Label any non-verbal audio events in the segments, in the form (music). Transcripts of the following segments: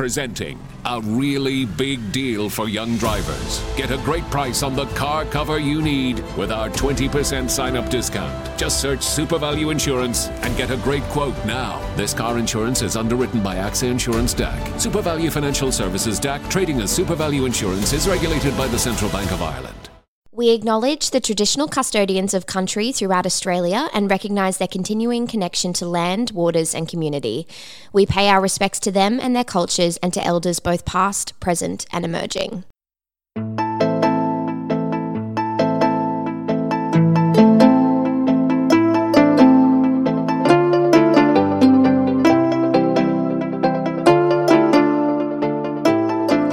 Presenting a really big deal for young drivers. Get a great price on the car cover you need with our 20% sign up discount. Just search SuperValu Insurance and get a great quote now. This car insurance is underwritten by AXA Insurance DAC. SuperValu Financial Services DAC, trading as SuperValu Insurance, is regulated by the Central Bank of Ireland. We acknowledge the traditional custodians of country throughout Australia and recognise their continuing connection to land, waters, and community. We pay our respects to them and their cultures and to elders both past, present, and emerging.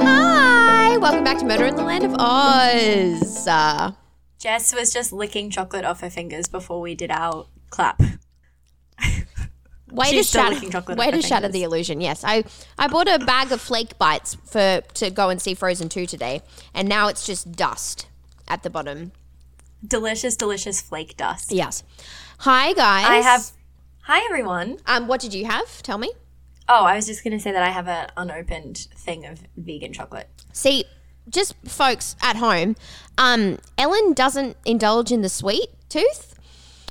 Hi, welcome back to Murder in the Land of Oz. Uh, Jess was just licking chocolate off her fingers before we did our clap. Way to shatter, chocolate way to shatter the illusion. Yes, I, I bought a bag of flake bites for to go and see Frozen two today, and now it's just dust at the bottom. Delicious, delicious flake dust. Yes. Hi guys. I have. Hi everyone. Um, what did you have? Tell me. Oh, I was just gonna say that I have an unopened thing of vegan chocolate. See, just folks at home, um, Ellen doesn't indulge in the sweet tooth,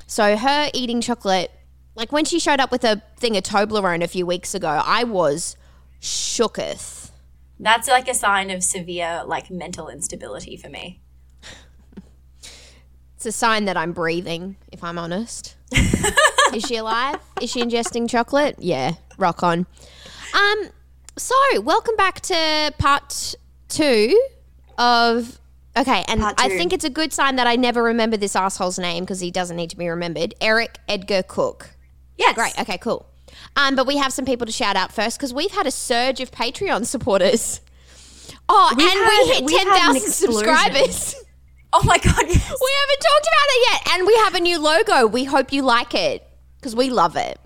so her eating chocolate, like when she showed up with a thing of Toblerone a few weeks ago, I was shooketh. That's like a sign of severe like mental instability for me. It's a sign that I'm breathing, if I'm honest. (laughs) Is she alive? Is she ingesting chocolate? Yeah, rock on. Um, so welcome back to part two of. Okay, and I think it's a good sign that I never remember this asshole's name because he doesn't need to be remembered. Eric Edgar Cook. Yes. Great. Okay, cool. Um, but we have some people to shout out first because we've had a surge of Patreon supporters. (laughs) Oh, We've and had- we hit we've 10,000 subscribers. (laughs) Oh my god. Yes. We haven't talked about it yet. And we have a new logo. We hope you like it because we love it.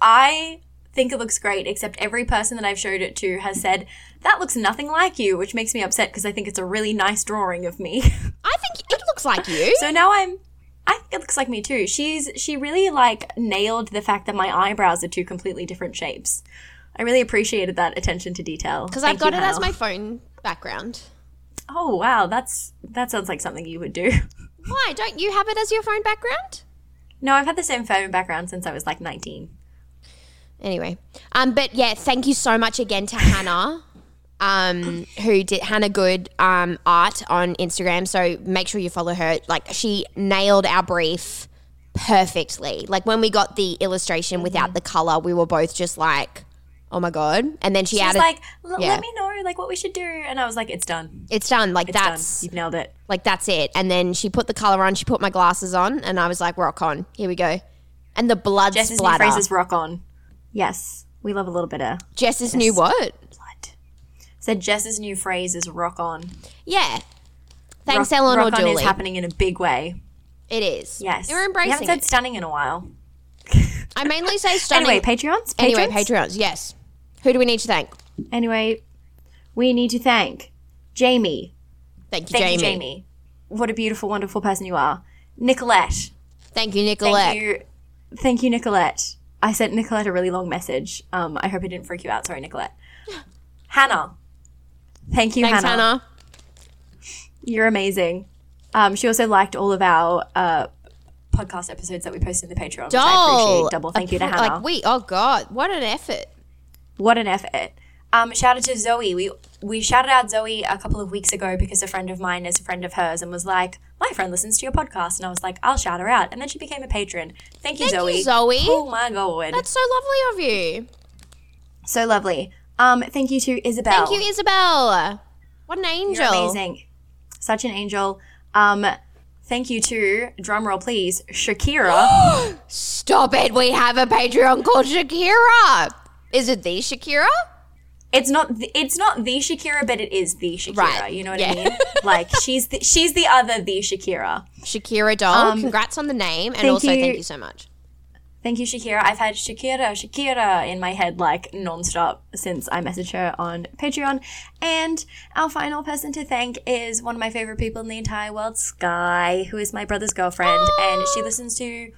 I think it looks great, except every person that I've showed it to has said that looks nothing like you, which makes me upset because I think it's a really nice drawing of me. (laughs) I think it looks like you. so now I'm. I think it looks like me too. She's she really like nailed the fact that my eyebrows are two completely different shapes. I really appreciated that attention to detail Because I've got you, it as my phone background. Oh wow, that's that sounds like something you would do. (laughs) Why? Don't you have it as your phone background? No, I've had the same phone background since I was like 19. Anyway, um, but yeah, thank you so much again to Hannah, (laughs) um, who did Hannah Good um, art on Instagram. So make sure you follow her. Like she nailed our brief perfectly. Like when we got the illustration without the color, we were both just like, "Oh my god!" And then she, She added, like, "L- yeah. "Let me know like what we should do," and I was like, "It's done. "It's done. Like It's that's done. You've nailed it." like that's it." And then she put the color on. She put my glasses on, and I was like, "Rock on! Here we go." And the blood Jess's new splatter. phrase is rock on. Yes, we love a little bit of Jess's new what? Said Jess's new phrase is rock on. Yeah. Thanks, rock, Ellen rock on Julie. is happening in a big way. It is. Yes, You're We embracing haven't said it. stunning in a while. I mainly say (laughs) stunning. Anyway, Patreons. anyway, Patrons? Patreons. Yes. Who do we need to thank? Anyway, we need to thank Jamie. Thank you, Thank Jamie. you, Jamie. What a beautiful, wonderful person you are. Nicolette. Thank you, Nicolette. Thank you. Thank you, Nicolette. I sent Nicolette a really long message. Um, I hope it didn't freak you out. Sorry, Nicolette. (gasps) Hannah. Thank you, Thanks, Hannah. Hannah. You're amazing. Um, she also liked all of our uh, podcast episodes that we posted in the Patreon, which I appreciate. Double thank you to Hannah. Like we. Oh God, what an effort. What an effort. Um, shout out to Zoe. We we shouted out Zoe a couple of weeks ago because a friend of mine is a friend of hers and was like, My friend listens to your podcast. And I was like, I'll shout her out. And then she became a patron. Thank you, Thank Zoe. you, Zoe. Oh my god. That's so lovely of you. so lovely. Um, thank you to Isabel. Thank you, Isabel. What an angel. You're amazing. Such an angel. Um, thank you to drumroll please, Shakira. (gasps) Stop it. We have a Patreon called Shakira. Is it the Shakira? it's not the, it's not the Shakira, but it is the Shakira. Right. You know what Yeah. I mean? (laughs) Like she's the, she's the other the Shakira. Shakira doll. Um, Congrats on the name, and also you- thank you so much. Thank you, Shakira. I've had Shakira, Shakira in my head like nonstop since I messaged her on Patreon. And our final person to thank is one of my favorite people in the entire world, Sky, who is my brother's girlfriend. And she listens to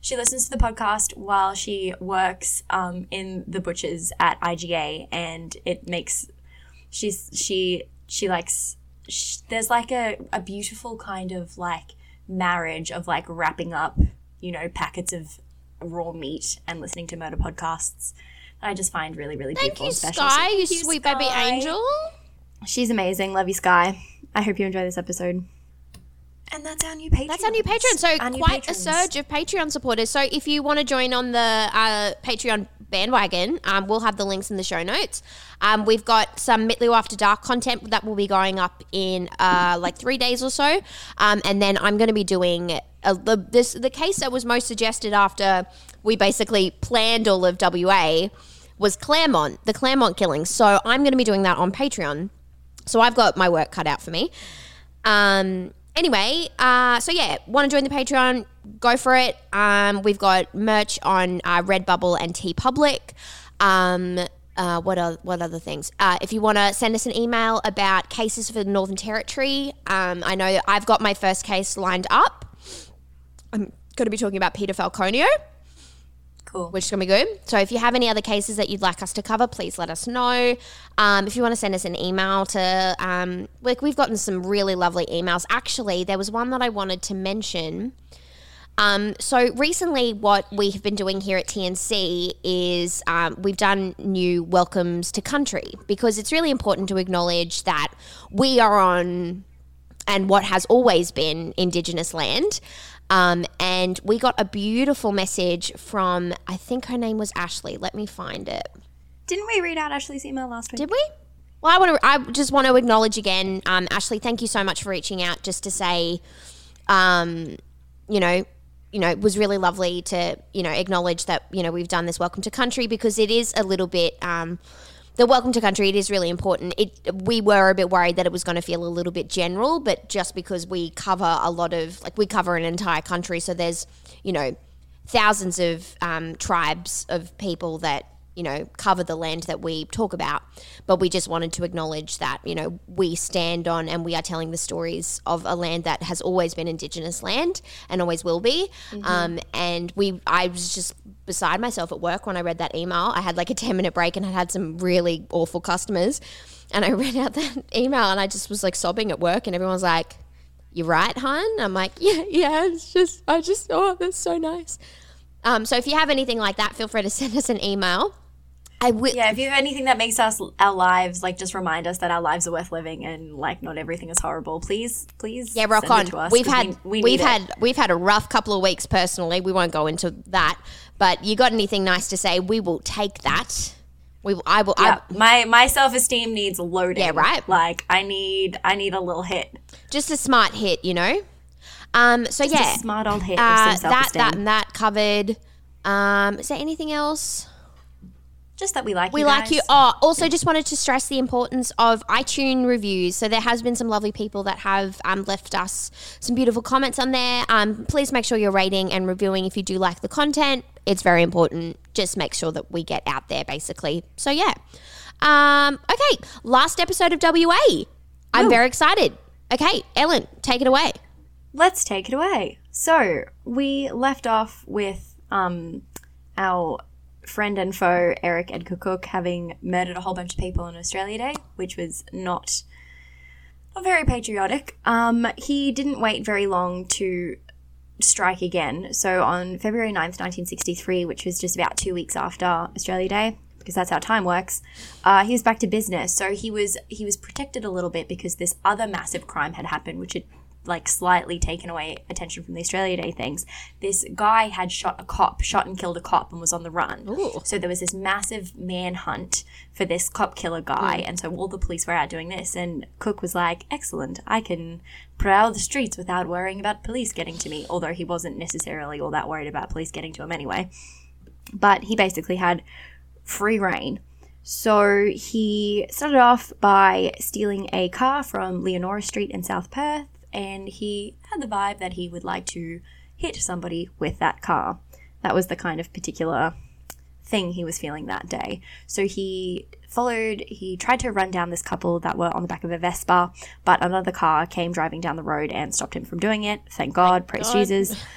she listens to the podcast while she works um, in the butchers at IGA, and it makes she's she she likes sh- there's like a, a beautiful kind of like marriage of like wrapping up you know packets of raw meat and listening to murder podcasts that I just find really really Thank beautiful you, and special. Sky, So you thank sweet baby angel. She's amazing. Love you, Sky. I hope you enjoy this episode. And that's our new Patreon. That's our new Patreon. So Our quite patrons. a surge of Patreon supporters. So if you want to join on the uh, Patreon bandwagon, um, we'll have the links in the show notes. Um, we've got some Mitley After Dark content that will be going up in uh, like three days or so, um, and then I'm going to be doing a, the this the case that was most suggested after we basically planned all of WA was Claremont, the Claremont killings. So I'm going to be doing that on Patreon. So I've got my work cut out for me. Um, anyway, uh, so yeah, want to join the Patreon? Go for it. Um, we've got merch on uh, Redbubble and TeePublic. Um, uh, what are what other things? Uh, if you want to send us an email about cases for the Northern Territory, um, I know I've got my first case lined up. I'm going to be talking about Peter Falconio Cool. which is going to be good. So if you have any other cases that you'd like us to cover, please let us know. Um, if you want to send us an email to, um, like we've gotten some really lovely emails. Actually, there was one that I wanted to mention. Um, so recently, what we have been doing here at TNC is um, we've done new welcomes to country because it's really important to acknowledge that we are on and what has always been Indigenous land. Um, and we got a beautiful message from, I think her name was Ashley. Let me find it. Didn't we read out Ashley's email last week? Did we? Well, I want to. I just want to acknowledge again, um, Ashley. Thank you so much for reaching out, just to say, um, you know, you know, it was really lovely to you know acknowledge that you know we've done this welcome to country because it is a little bit. Um, the welcome to country it is really important. It we were a bit worried that it was going to feel a little bit general, but just because we cover a lot of like we cover an entire country, so there's you know thousands of um, tribes of people that you know cover the land that we talk about but we just wanted to acknowledge that you know we stand on and we are telling the stories of a land that has always been indigenous land and always will be um, and we i was just beside myself at work when i read that email i had like a 10 minute break and i had some really awful customers and i (laughs) read out that email and i just was like sobbing at work and everyone was like you're right, hon. I'm like, (laughs) yeah, yeah. It's just, I just, oh, that's so nice. Um, so if you have anything like that, feel free to (laughs) send us an email. I will. Yeah, if you have anything that makes us our lives like just remind us that our lives are worth living and like not everything is horrible. Please, please, Yeah, rock send on. It to us, we've had we, we have need it. had we've had a rough couple of weeks personally. We won't go into that. But you got anything nice to say? We will take that. We will, I will. Yeah, I, my my self esteem needs loading. Yeah, right. Like I need I need a little hit. just a smart hit, you know. Um. So Just yeah, a smart old hit uh, that that and that covered. Um. Is there anything else? Just that we like you. We you like you. Oh, also just wanted to stress the importance of iTunes reviews. So there has been some lovely people that have um, left us some beautiful comments on there. Um, please make sure you're rating and reviewing if you do like the content. It's very important. Just make sure that we get out there, basically. So yeah. Um, okay, last episode of WA. I'm very excited. Okay, Ellen, take it away. Let's take it away. So we left off with um, our friend and foe Eric Cook having murdered a whole bunch of people on Australia Day, which was not not very patriotic. Um, he didn't wait very long to strike again. So on February 9th, 1963, which was just about two weeks after Australia Day, because that's how time works, uh, he was back to business. So he was he was protected a little bit because this other massive crime had happened, which had like slightly taken away attention from the Australia Day things. This guy had shot a cop, shot and killed a cop, and was on the run. So there was this massive manhunt for this cop killer guy, hmm. and so all the police were out doing this. And Cook was like, "Excellent, I can prowl the streets without worrying about police getting to me." Although he wasn't necessarily all that worried about police getting to him anyway. But he basically had free reign. So he started off by stealing a car from Leonora Street in South Perth, and he had the vibe that he would like to hit somebody with that car. That was the kind of particular thing he was feeling that day. So he followed, he tried to run down this couple that were on the back of a Vespa, but another car came driving down the road and stopped him from doing it. Thank God, praise Jesus. (laughs)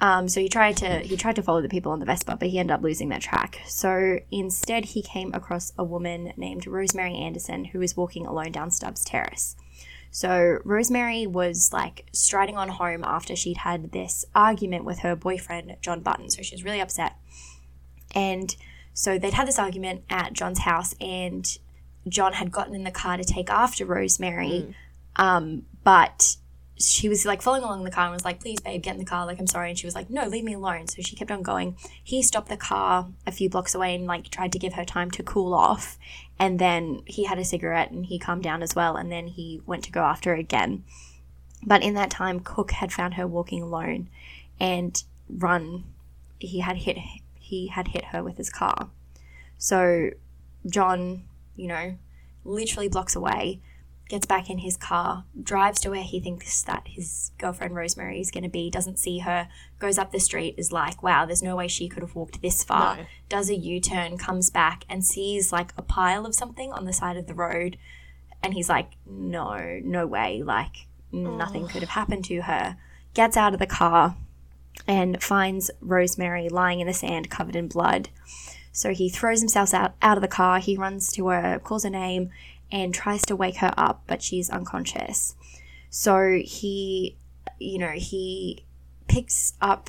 Um, so he tried to he tried to follow the people on the Vespa, but he ended up losing their track. So instead, he came across a woman named Rosemary Anderson who was walking alone down Stubbs Terrace. So Rosemary was like striding on home after she'd had this argument with her boyfriend John Button. So she was really upset, and so they'd had this argument at John's house, and John had gotten in the car to take after Rosemary, um, but she was like following along the car and was like, please, babe, get in the car. Like, I'm sorry. And she was like, no, leave me alone. So she kept on going. He stopped the car a few blocks away and like tried to give her time to cool off. And then he had a cigarette and he calmed down as well. And then he went to go after her again. But in that time, Cook had found her walking alone and run. He had hit he had hit her with his car. So John, you know, literally blocks away, gets back in his car, drives to where he thinks that his girlfriend Rosemary is going to be, doesn't see her, goes up the street, is like, wow, there's no way she could have walked this far, No. does a U turn, comes back, and sees like a pile of something on the side of the road. And he's like, no, no way. Like, nothing could have happened to her. Gets out of the car and finds Rosemary lying in the sand covered in blood. So he throws himself out, out of the car. He runs to her, calls her name, and tries to wake her up, but she's unconscious. So he, you know, he picks up,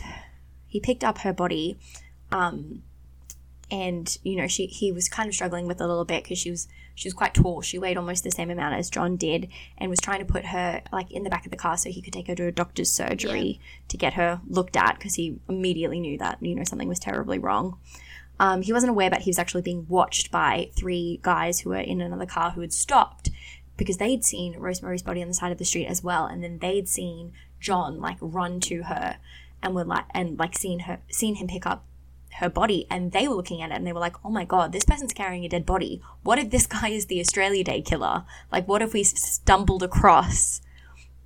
he picked up her body, um, and you know, she he was kind of struggling with a little bit because she was she was quite tall. She weighed almost the same amount as John did, and was trying to put her like in the back of the car so he could take her to a doctor's surgery to get her looked at because he immediately knew that you know something was terribly wrong. Um, he wasn't aware, but he was actually being watched by three guys who were in another car who had stopped because they'd seen Rosemary's body on the side of the street as well, and then they'd seen John like run to her and were like and like seen her seen him pick up her body and they were looking at it and they were like oh my god this person's carrying a dead body. What if this (laughs) guy is the australia day killer? Like what if we stumbled across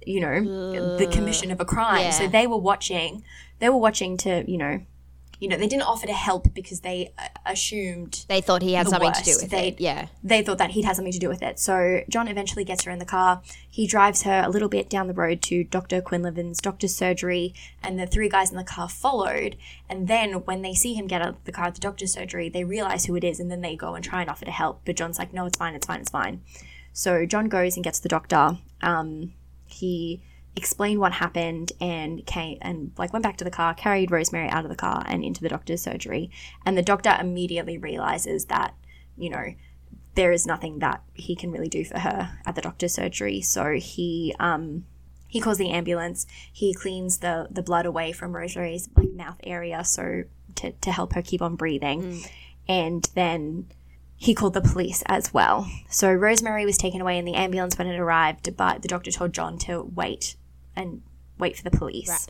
you know the commission of a crime? Yeah. so they were watching they were watching to you know you know they didn't offer to help because they uh, assumed They thought he had something to do with They- it. Yeah. they thought that he'd had something to do with it. So John eventually gets her in the car. He drives her a little bit down the road to Dr. Quinlivan's doctor's surgery, and the three guys in the car followed. And then when they see him get out of the car at the doctor's surgery, they realize who it is, and then they go and try and offer to help. But John's like, no, it's fine, it's fine, it's fine. So John goes and gets the doctor. Um, he explained what happened and came and like went back to the car, carried Rosemary out of the car and into the doctor's surgery. And the doctor immediately realizes that, you know, there is nothing that he can really do for her at the doctor's surgery. So he um he calls the ambulance. He cleans the the blood away from Rosemary's like mouth area so to, to help her keep on breathing. And then he called the police as well. So Rosemary was taken away in the ambulance when it arrived, but the doctor told John to wait and wait for the police. Right.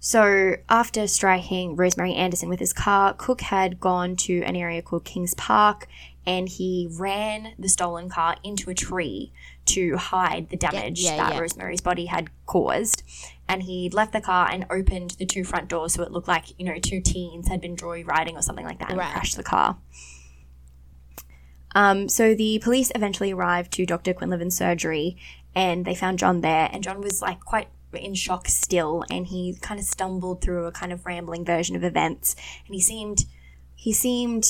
So after striking Rosemary Anderson with his car, Cook had gone to an area called Kings Park and he ran the stolen car into a tree to hide the damage yeah, that yeah. Rosemary's body had caused. And he left the car and opened the two front doors so it looked like, you know, two teens had been joyriding or something like that and Right. crashed the car. Um, so the police eventually arrived to Dr. Quinlivan's surgery and they found John there. And John was like quite in shock still and he kind of stumbled through a kind of rambling version of events. And he seemed, he seemed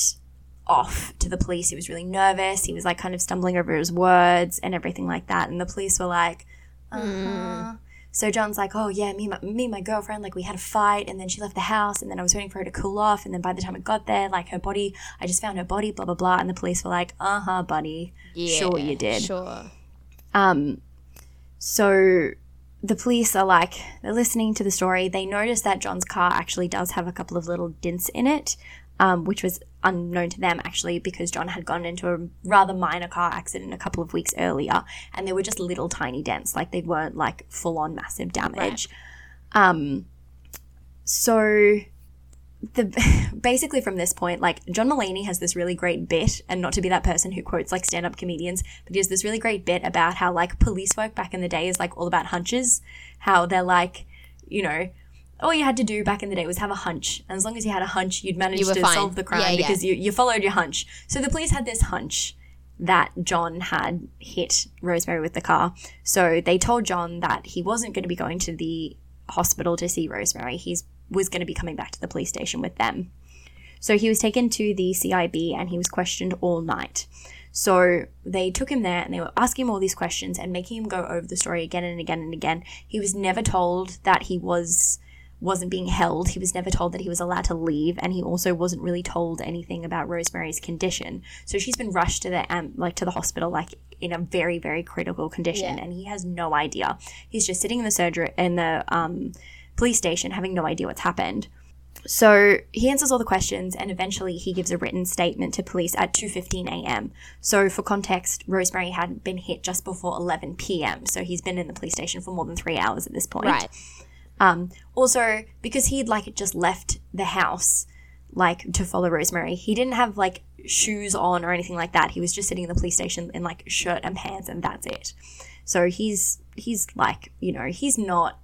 off to the police. He was really nervous. He was like kind of stumbling over his words and everything like that. And the police were like, uh huh. So John's like, oh yeah, me, my, me, and my girlfriend, like we had a fight, and then she left the house, and then I was waiting for her to cool off, and then by the time it got there, like her body, I just found her body, blah blah blah, and the police were like, uh huh, buddy, sure you did. Sure. Um, so the police are like, they're listening to the story. They notice that John's car actually does have a couple of little dents in it, um, which was unknown to them actually because John had gone into a rather minor car accident a couple of weeks earlier, and they were just little tiny dents, like they weren't like full on massive damage. Right. Um, so the (laughs) basically from this point, like John Mulaney has this really great bit, and not to be that person who quotes like stand up comedians, but he has this really great bit about how like police work back in the day is like all about hunches, how they're like, you know. All you had to do back in the day was have a hunch, and as long as you had a hunch, you'd manage You to fine. solve the crime Yeah, yeah. because you, you followed your hunch. So the police had this hunch that John had hit Rosemary with the car. So they told John that he wasn't going to be going to the hospital to see Rosemary. He's was going to be coming back to the police station with them. So he was taken to the CIB and he was questioned all night. So they took him there and they were asking him all these questions and making him go over the story again and again and again. He was never told that he was wasn't being held. He was never told that he was allowed to leave, and he also wasn't really told anything about Rosemary's condition. So she's been rushed to the um, like to the hospital like in a very very critical condition, Yeah. and he has no idea. He's just sitting in the surgery in the um, police station, having no idea what's happened. So he answers all the questions and eventually he gives a written statement to police at 2:15 a.m. So for context, Rosemary had been hit just before 11 p.m. So he's been in the police station for more than 3 hours at this point. Right. Um also because he'd like just left the house like to follow Rosemary, he didn't have like shoes on or anything like that. He was just sitting in the police station in like shirt and pants and that's it. So he's he's like, you know, he's not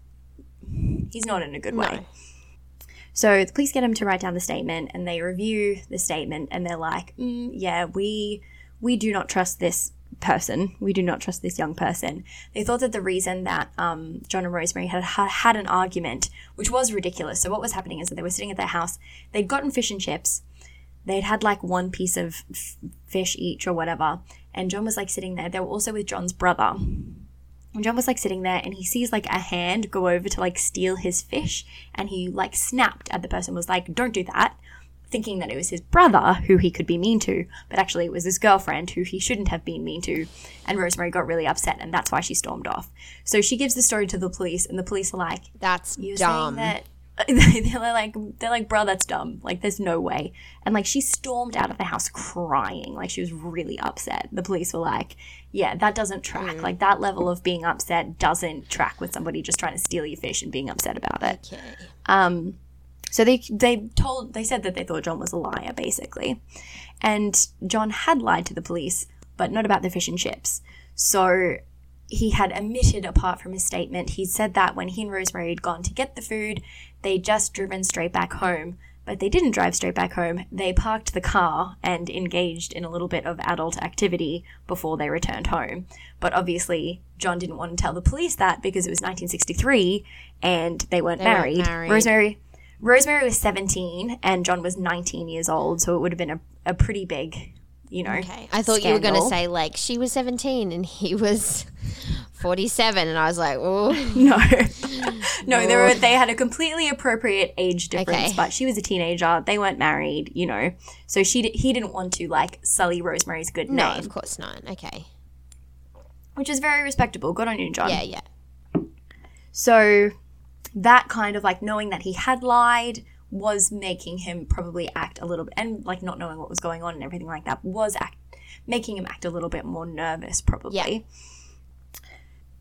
he's not in a good way. No. So the police get him to write down the statement, and they review the statement, and they're like, mm, "Yeah, we we do not trust this person. We do not trust this young person." They thought that the reason that um, John and Rosemary had, had had an argument, which was ridiculous. So what was happening is that they were sitting at their house. They'd gotten fish and chips. They'd had like one piece of f- fish each or whatever, and John was like sitting there. They were also with John's brother. And John was like sitting there and he sees like a hand go over to like steal his fish and he like snapped at the person was like, Don't do that. Thinking that it was his brother who he could be mean to, but actually it was his girlfriend who he shouldn't have been mean to. And Rosemary got really upset and that's why she stormed off. So she gives the story to the police and the police are like, That's You're dumb. saying that (laughs) they're like they're like, bro, that's dumb. Like there's no way. And like she stormed out of the house crying. Like she was really upset. The police were like, Yeah, that doesn't track. Like that level of being upset doesn't track with somebody just trying to steal your fish and being upset about it. Okay. Um, so they they told they said that they thought John was a liar, basically, and John had lied to the police, but not about the fish and chips. So he had omitted, apart from his statement, he said that when he and Rosemary had gone to get the food, they'd just driven straight back home. But they didn't drive straight back home. They parked the car and engaged in a little bit of adult activity before they returned home. But obviously, John didn't want to tell the police that because it was 1963 and they weren't, weren't married. married. Rosemary Rosemary was 17 and John was 19 years old, so it would have been a, a pretty big, you know. Okay. I thought you were going to say like she was 17 and he was 47 and I was like, "Oh, (laughs) No. (laughs) no, they were they had a completely appropriate age difference, Okay. but she was a teenager. They weren't married, you know. So she he didn't want to like sully Rosemary's good name. no, name, of course not." Okay. which is very respectable. Good on you, John. Yeah, yeah. So that kind of like knowing that he had lied was making him probably act a little bit and like not knowing what was going on and everything like that was act making him act a little bit more nervous probably. Yeah.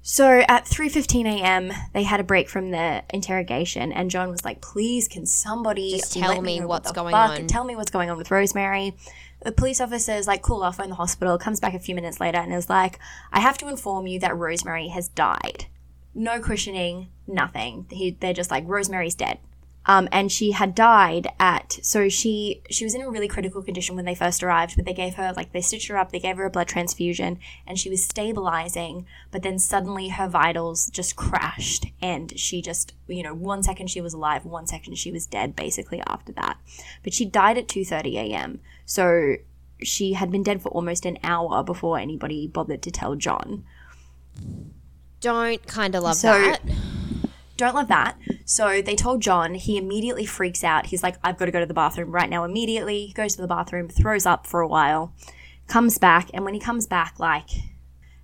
So at 3:15 a.m., they had a break from the interrogation and John was like, "Please can somebody Just tell let me what's what going fuck on." tell me what's going on with Rosemary." The police officer is like, "Cool, I'll phone the hospital." Comes back a few minutes later and is like, "I have to inform you that Rosemary has died." no cushioning, nothing. He, they're just like Rosemary's dead. Um, and she had died at so she she was in a really critical condition when they first arrived, but they gave her like they stitched her up, they gave her a blood transfusion, and she was stabilizing. But then suddenly her vitals just crashed, and she just you know one second she was alive, one second she was dead. Basically after that, but she died at two thirty a.m. So she had been dead for almost an hour before anybody bothered to tell John. Don't kind of love So- that. Don't love that. So they told John, he immediately freaks out. He's like, I've got to go to the bathroom right now, immediately. He goes to the bathroom, throws up for a while, comes back, and when he comes back, like,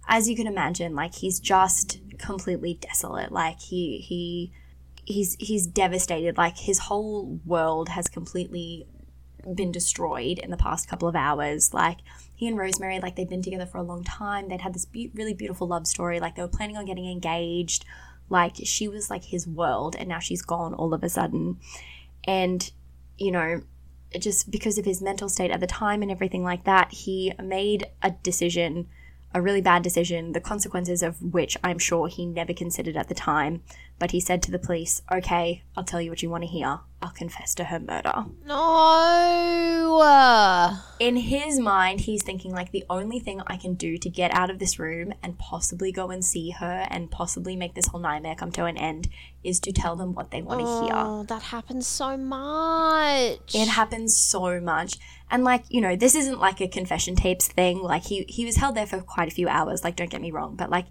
as you can imagine, like, he's just completely desolate. Like, he, he, he's, he's devastated. Like, his whole world has completely been destroyed in the past couple of hours. Like he and Rosemary, like they'd been together for a long time. They'd had this be- really beautiful love story. Like they were planning on getting engaged. Like she was like his world, and now she's gone all of a sudden. And you know, just because of his mental state at the time and everything like that, he made a decision, a really bad decision, the consequences of which I'm sure he never considered at the time. But he said to the police, Okay, I'll tell you what you want to hear. I'll confess to her murder. No. In his mind, he's thinking, like, the only thing I can do to get out of this room and possibly go and see her and possibly make this whole nightmare come to an end is to tell them what they want to hear. Oh, that happens so much. It happens so much. And like, you know, this isn't like a confession tapes thing. Like he he was held there for quite a few hours, like don't get me wrong, but like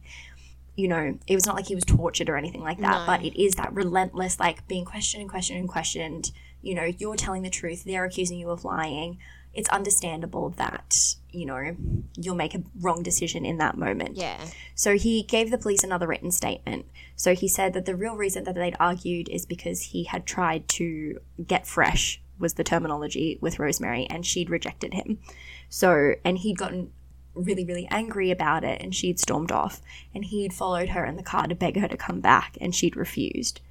you know, it was not like he was tortured or anything like that, No. but it is that relentless like being questioned and questioned and questioned. You know, you're telling the truth, they're accusing you of lying. It's understandable that, you know, you'll make a wrong decision in that moment. yeah. So he gave the police another written statement. So he said that the real reason that they'd argued is because he had tried to get fresh, was the terminology, with Rosemary, and she'd rejected him. So, and he'd gotten really, really angry about it, and she'd stormed off. And he'd followed her in the car to beg her to come back, and she'd refused.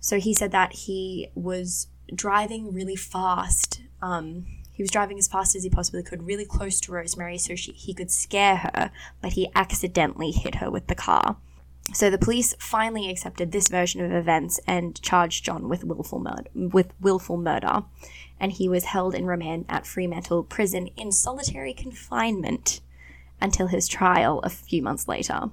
So he said that he was driving really fast. Um, he was driving as fast as he possibly could, really close to Rosemary, so she, he could scare her, but he accidentally hit her with the car. So the police finally accepted this version of events and charged John with willful murder. With willful murder, and he was held in remand at Fremantle Prison in solitary confinement until his trial a few months later.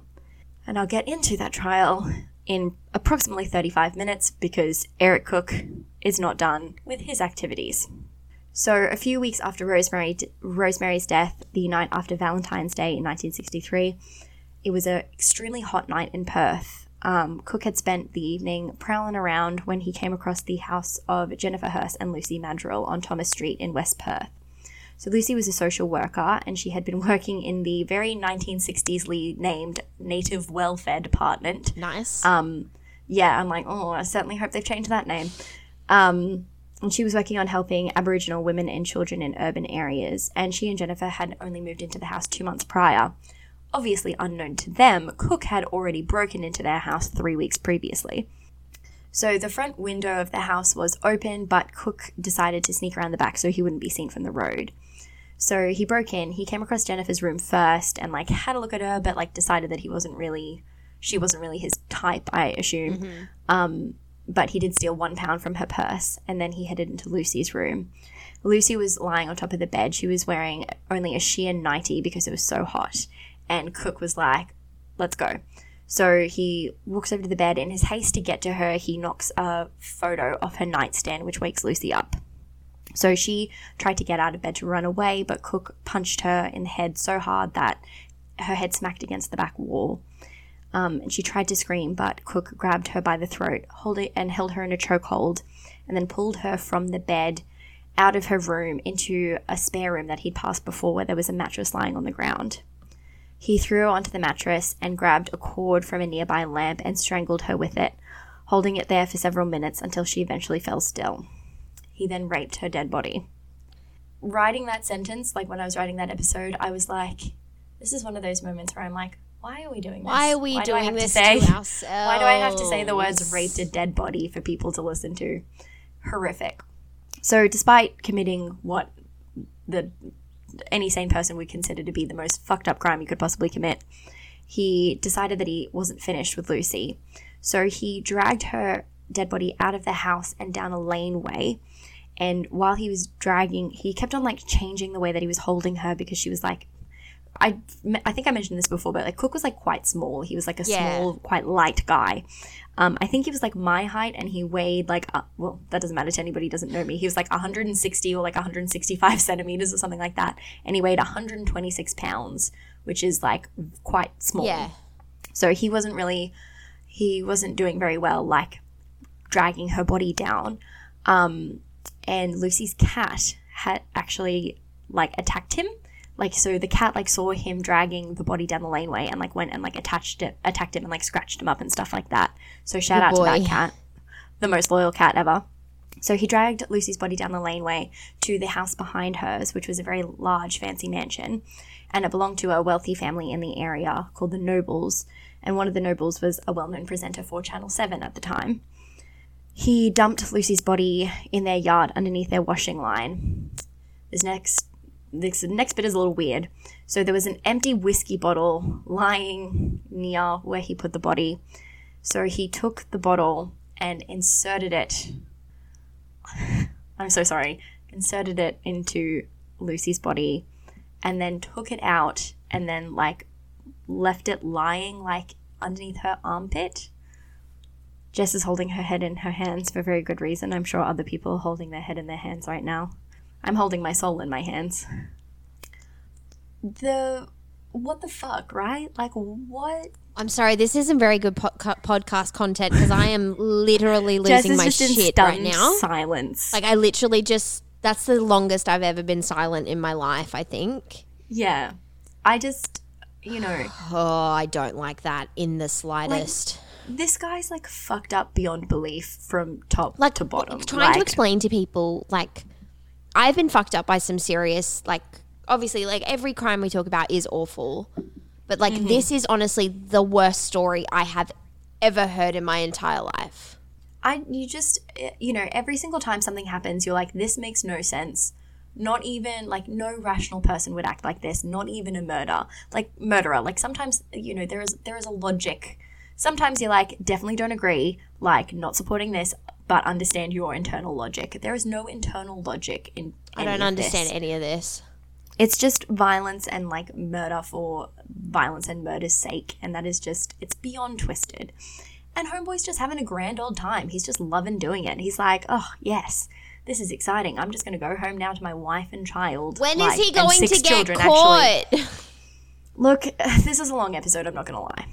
And I'll get into that trial in approximately 35 minutes because Eric Cook is not done with his activities. So, a few weeks after Rosemary, Rosemary's death, the night after Valentine's Day in 1963, it was an extremely hot night in Perth. Um, Cook had spent the evening prowling around when he came across the house of Jennifer Hurst and Lucy Madrill on Thomas Street in West Perth. So Lucy was a social worker and she had been (laughs) working in the very 1960s named Native Welfare Department. Nice. Um, yeah, I'm like, oh, I certainly hope they've changed that name. Um, and she was working on helping Aboriginal women and children in urban areas. And she and Jennifer had only moved into the house two months prior. Obviously, unknown to them, Cook had already broken into their house three weeks previously. So the front window of the house was open, but Cook decided to sneak around the back so he wouldn't be seen from the road. So he broke in, he came across Jennifer's room first and like had a look at her, but like decided that he wasn't really she wasn't really his type, I assume. Um, but he did steal one pound from her purse and then he headed into Lucy's room. Lucy was lying on top of the bed. She was wearing only a sheer nightie because it was so hot. And Cook was like, let's go. So he walks over to the bed. In his haste to get to her, he knocks a photo off her nightstand, which wakes Lucy up. So she tried to get out of bed to run away, but Cook punched her in the head so hard that her head smacked against the back wall. Um, and she tried to scream, but Cook grabbed her by the throat, hold it, and held her in a chokehold, and then pulled her from the bed out of her room into a spare room that he'd passed before, where there was a mattress lying on the ground. He threw her onto the mattress and grabbed a cord from a nearby lamp and strangled her with it, holding it there for several minutes until she eventually fell still. He then raped her dead body. Writing that sentence, like when I was writing that episode, I was like, this is one of those moments where I'm like, why are we doing this? Why are we do I doing have this to say? to ourselves? (laughs) Why do I have to say the words raped a dead body for people to listen to? Horrific. So, despite committing what the any sane person would consider to be the most fucked up crime you could possibly commit, he decided that he wasn't finished with Lucy. So he dragged her dead body out of the house and down a laneway. And while he was dragging, he kept on like changing the way that he was holding her because she was like, I, I think I mentioned this before, but like Cook was like quite small. He was like a Yeah. small, quite light guy. Um, I think he was like my height and he weighed like, uh, well, that doesn't matter to anybody who doesn't know me. He was like 160 or like 165 (laughs) centimeters or something like that. And he weighed 126 pounds, which is like quite small. Yeah. So he wasn't really, he wasn't doing very well, like dragging her body down. Um, and Lucy's cat had actually like attacked him. Like so, the cat like saw him dragging the body down the laneway and like went and like attached it, attacked him and like scratched him up and stuff like that. So shout Good out to that cat, the most loyal cat ever. So he dragged Lucy's body down the laneway to the house behind hers, which was a very large, fancy mansion, and it belonged to a wealthy family in the area called the Nobles. And one of the Nobles was a well known presenter for Channel 7 at the time. He dumped Lucy's body in their yard underneath their washing line. This next this next bit is a little weird. So there was an empty whiskey bottle lying near where he put the body. So he took the bottle and inserted it (laughs) I'm so sorry, inserted it into Lucy's body and then took it out and then like left it lying like underneath her armpit. Jess is holding her head in her hands for very good reason. I'm sure other people are holding their head in their hands right now. I'm holding my soul in my hands. The what the fuck, right? Like what? I'm sorry, this isn't very good podca- podcast content because I am literally Jess losing is my just in shit right stunned now. silence. Like I literally just that's the longest I've ever been silent in my life, I think. yeah, I just you know (sighs) Oh, I don't like that in the slightest. This guy's like fucked up beyond belief from top Like, to bottom. trying to explain to people like I've been fucked up by some serious like obviously like every crime we talk about is awful. But like Mm-hmm. this is honestly the worst story I have ever heard in my entire life. I you just eh, you know every single time something happens, you're like, this makes no sense. Not even like no rational person would act like this. Not even a murder, like murderer. Like sometimes you know there is there is a logic. Sometimes you're like definitely don't agree, like not supporting this, but understand your internal logic. There is no internal logic in. I don't understand this. any of this. It's just violence and like murder for violence and murder's sake, and that is just it's beyond twisted. And Homeboy's just having a grand old time. He's just loving doing it. He's like, oh yes, this is exciting. I'm just going to go home now to my wife and child. When is like, he going to get children, caught? Actually. Look, (laughs) this is a long episode. I'm not going to lie.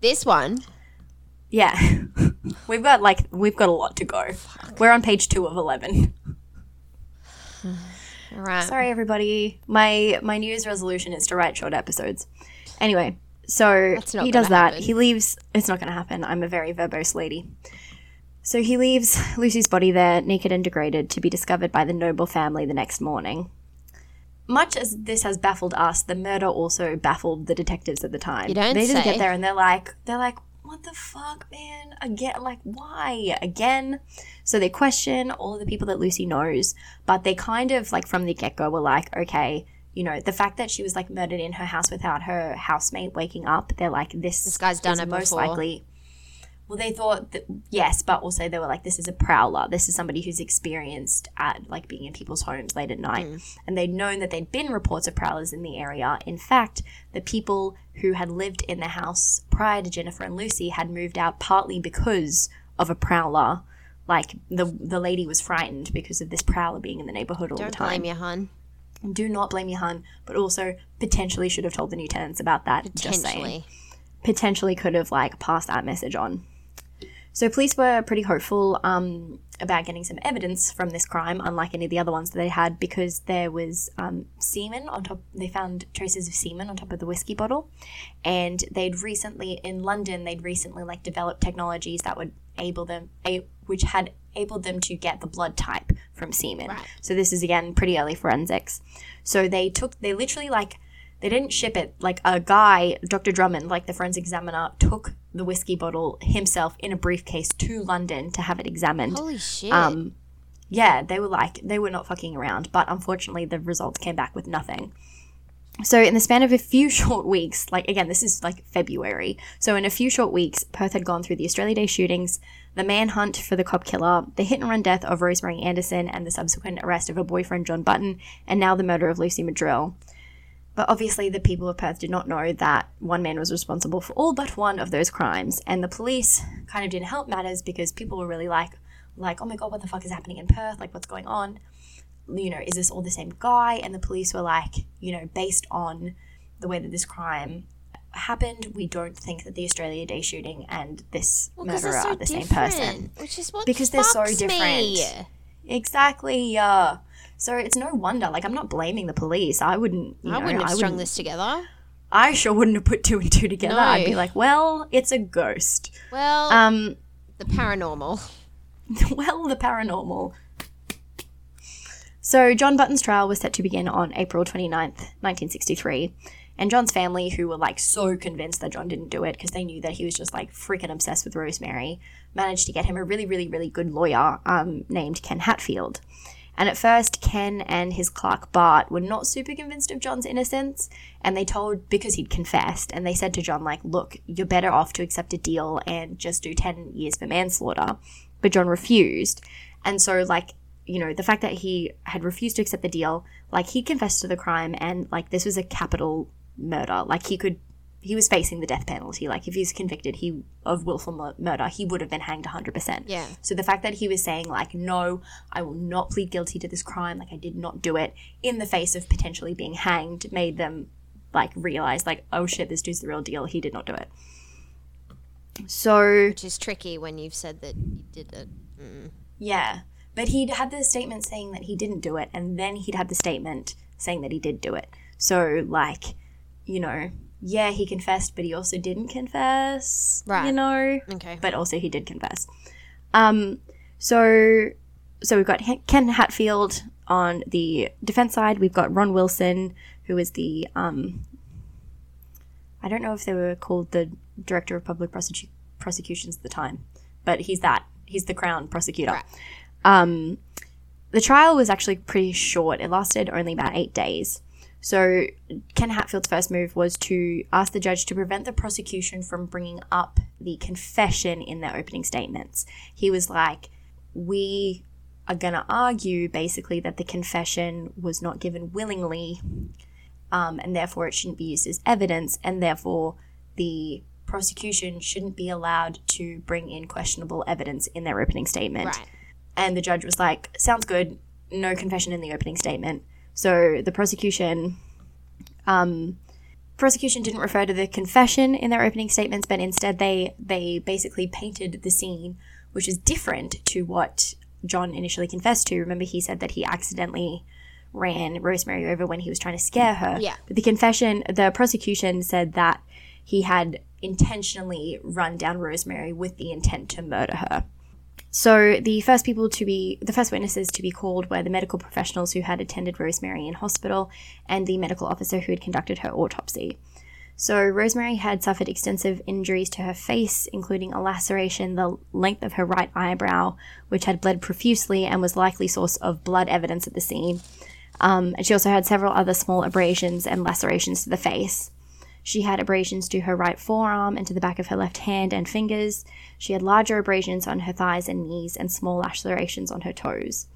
This one. Yeah, (laughs) we've got like we've got a lot to go. We're on page two of eleven. All (sighs) right. Sorry, everybody. My my New Year's resolution is to write short episodes. Anyway, so he does that. happen. He leaves. It's not going to happen. I'm a very verbose lady. So he leaves Lucy's body there, naked and degraded, to be discovered by the Noble family the next morning. Much as this has baffled us, the murder also baffled the detectives at the time. You don't they just say. get there and they're like, they're like, what the fuck, man? Again, like, why again? So they question all of the people that Lucy knows, but they kind of like from the get go were like, okay, you know, the fact that she was like murdered in her house without her housemate waking up, they're like, this, This guy's done is it most before. likely. Well, they thought that yes, but also they were like, this is a prowler. This is somebody who's experienced at like being in people's homes late at night, Hmm. and they'd known that there'd been reports of prowlers in the area. In fact, the people who had lived in the house prior to Jennifer and Lucy had moved out partly because of a prowler. Like the the lady was frightened because of this prowler being in the neighborhood all the time. Don't blame you, hun. Do not blame your hun, but also potentially should have told the new tenants about that. Just saying Potentially. potentially could have like passed that message on. So police were pretty hopeful um, about getting some evidence from this crime, unlike any of the other ones that they had, because there was um, semen on top. They found traces of semen on top of the whiskey bottle, and they'd recently in London they'd recently like developed technologies that would able them, a, which had enabled them to get the blood type from semen. Right. So this is again pretty early forensics. So they took they literally like they didn't ship it. Like a guy, Dr. Drummond, like the forensic examiner, took the whiskey bottle himself in a briefcase to London to have it examined. Holy shit. Um, yeah, they were like they were not fucking around, but unfortunately the results came back with nothing. So in the span of a few (laughs) short weeks, like again, this is like February. So in a few short weeks, Perth had gone through the Australia Day shootings, the manhunt for the cop killer, the hit and run death of Rosemary Anderson, and the subsequent arrest of her boyfriend John Button, and now the murder of Lucy Madrill. But obviously, the people of Perth did not know that one man was responsible for all but one of those crimes, and the police kind of didn't help matters because people were really like, like, oh my god, what the fuck is happening in Perth? Like, what's going on? You know, is this all the same guy? And the police were like, you know, based on the way that this crime happened, we don't think that the Australia Day shooting and this Well, murderer so are the same person. Which is what Because they're so fucks me. different. Exactly. Yeah. So it's no wonder. Like, I'm not blaming the police. I wouldn't. I know, wouldn't have strung wouldn't- this together. I sure wouldn't have put two and two together. No. I'd be like, well, it's a ghost. Well, Um, the paranormal. (laughs) well, the paranormal. So, John Button's trial was set to begin on April 29th, 1963. And John's family, who were like so convinced that John didn't do it because they knew that he was just like freaking obsessed with Rosemary, managed to get him a really, really, really good lawyer um, named Ken Hatfield. And at first, Ken and his clerk Bart were not super convinced of John's innocence, and they told because he'd confessed, and they said to John like, "Look, you're better off to accept a deal and just do ten years for manslaughter." But John refused, and so like you know, the fact that he had refused to accept the deal, like he confessed to the crime and like this was a capital murder. Like he could he was facing the death penalty. Like if he's convicted he of willful mur- murder, he would have been hanged 100%. Yeah. So the fact that he was saying like no, I will not plead guilty to this crime, like I did not do it in the face of potentially being hanged made them like realize like oh shit, this dude's the real deal. He did not do it. So Which is tricky when you've said that you did it. Yeah. But he'd had the statement saying that he didn't do it, and then he'd had the statement saying that he did do it. So, like, you know, yeah, he confessed, but he also didn't confess. Right. You know? Okay. But also he did confess. Um, so, so we've got Ken Hatfield on the defense side. We've got Ron Wilson, who is the, um, I don't know if they were called the director of public prosecu- prosecutions at the time, but he's that. He's the crown prosecutor. Right. Um, the trial was actually pretty short. It lasted only about eight days. So Ken Hatfield's first move was to ask the judge to prevent the prosecution from bringing up the confession in their opening statements. He was like, "We are going to argue basically that the confession was not given willingly, um, and therefore it shouldn't be used as evidence, and therefore the prosecution shouldn't be allowed to bring in questionable evidence in their opening statement." Right. And the judge was like, sounds good, no confession in the opening statement. So the prosecution, um, prosecution didn't refer to the confession in their opening statements, but instead they they basically painted the scene, which is different to what John initially confessed to. Remember, he said that he accidentally ran Rosemary over when he was trying to scare her. Yeah. But the confession, the prosecution said that he had intentionally run down Rosemary with the intent to murder her. So the first people to be the first witnesses to be called were the medical professionals who had attended Rosemary in hospital and the medical officer who had conducted her autopsy. So Rosemary had suffered extensive injuries to her face, including a laceration the length of her right eyebrow, which had bled profusely and was likely source of blood evidence at the scene. Um, and she also had several other small abrasions and lacerations to the face. She had abrasions to her right forearm and to the back of her left hand and fingers. She had larger abrasions on her thighs and knees and small lacerations on her toes.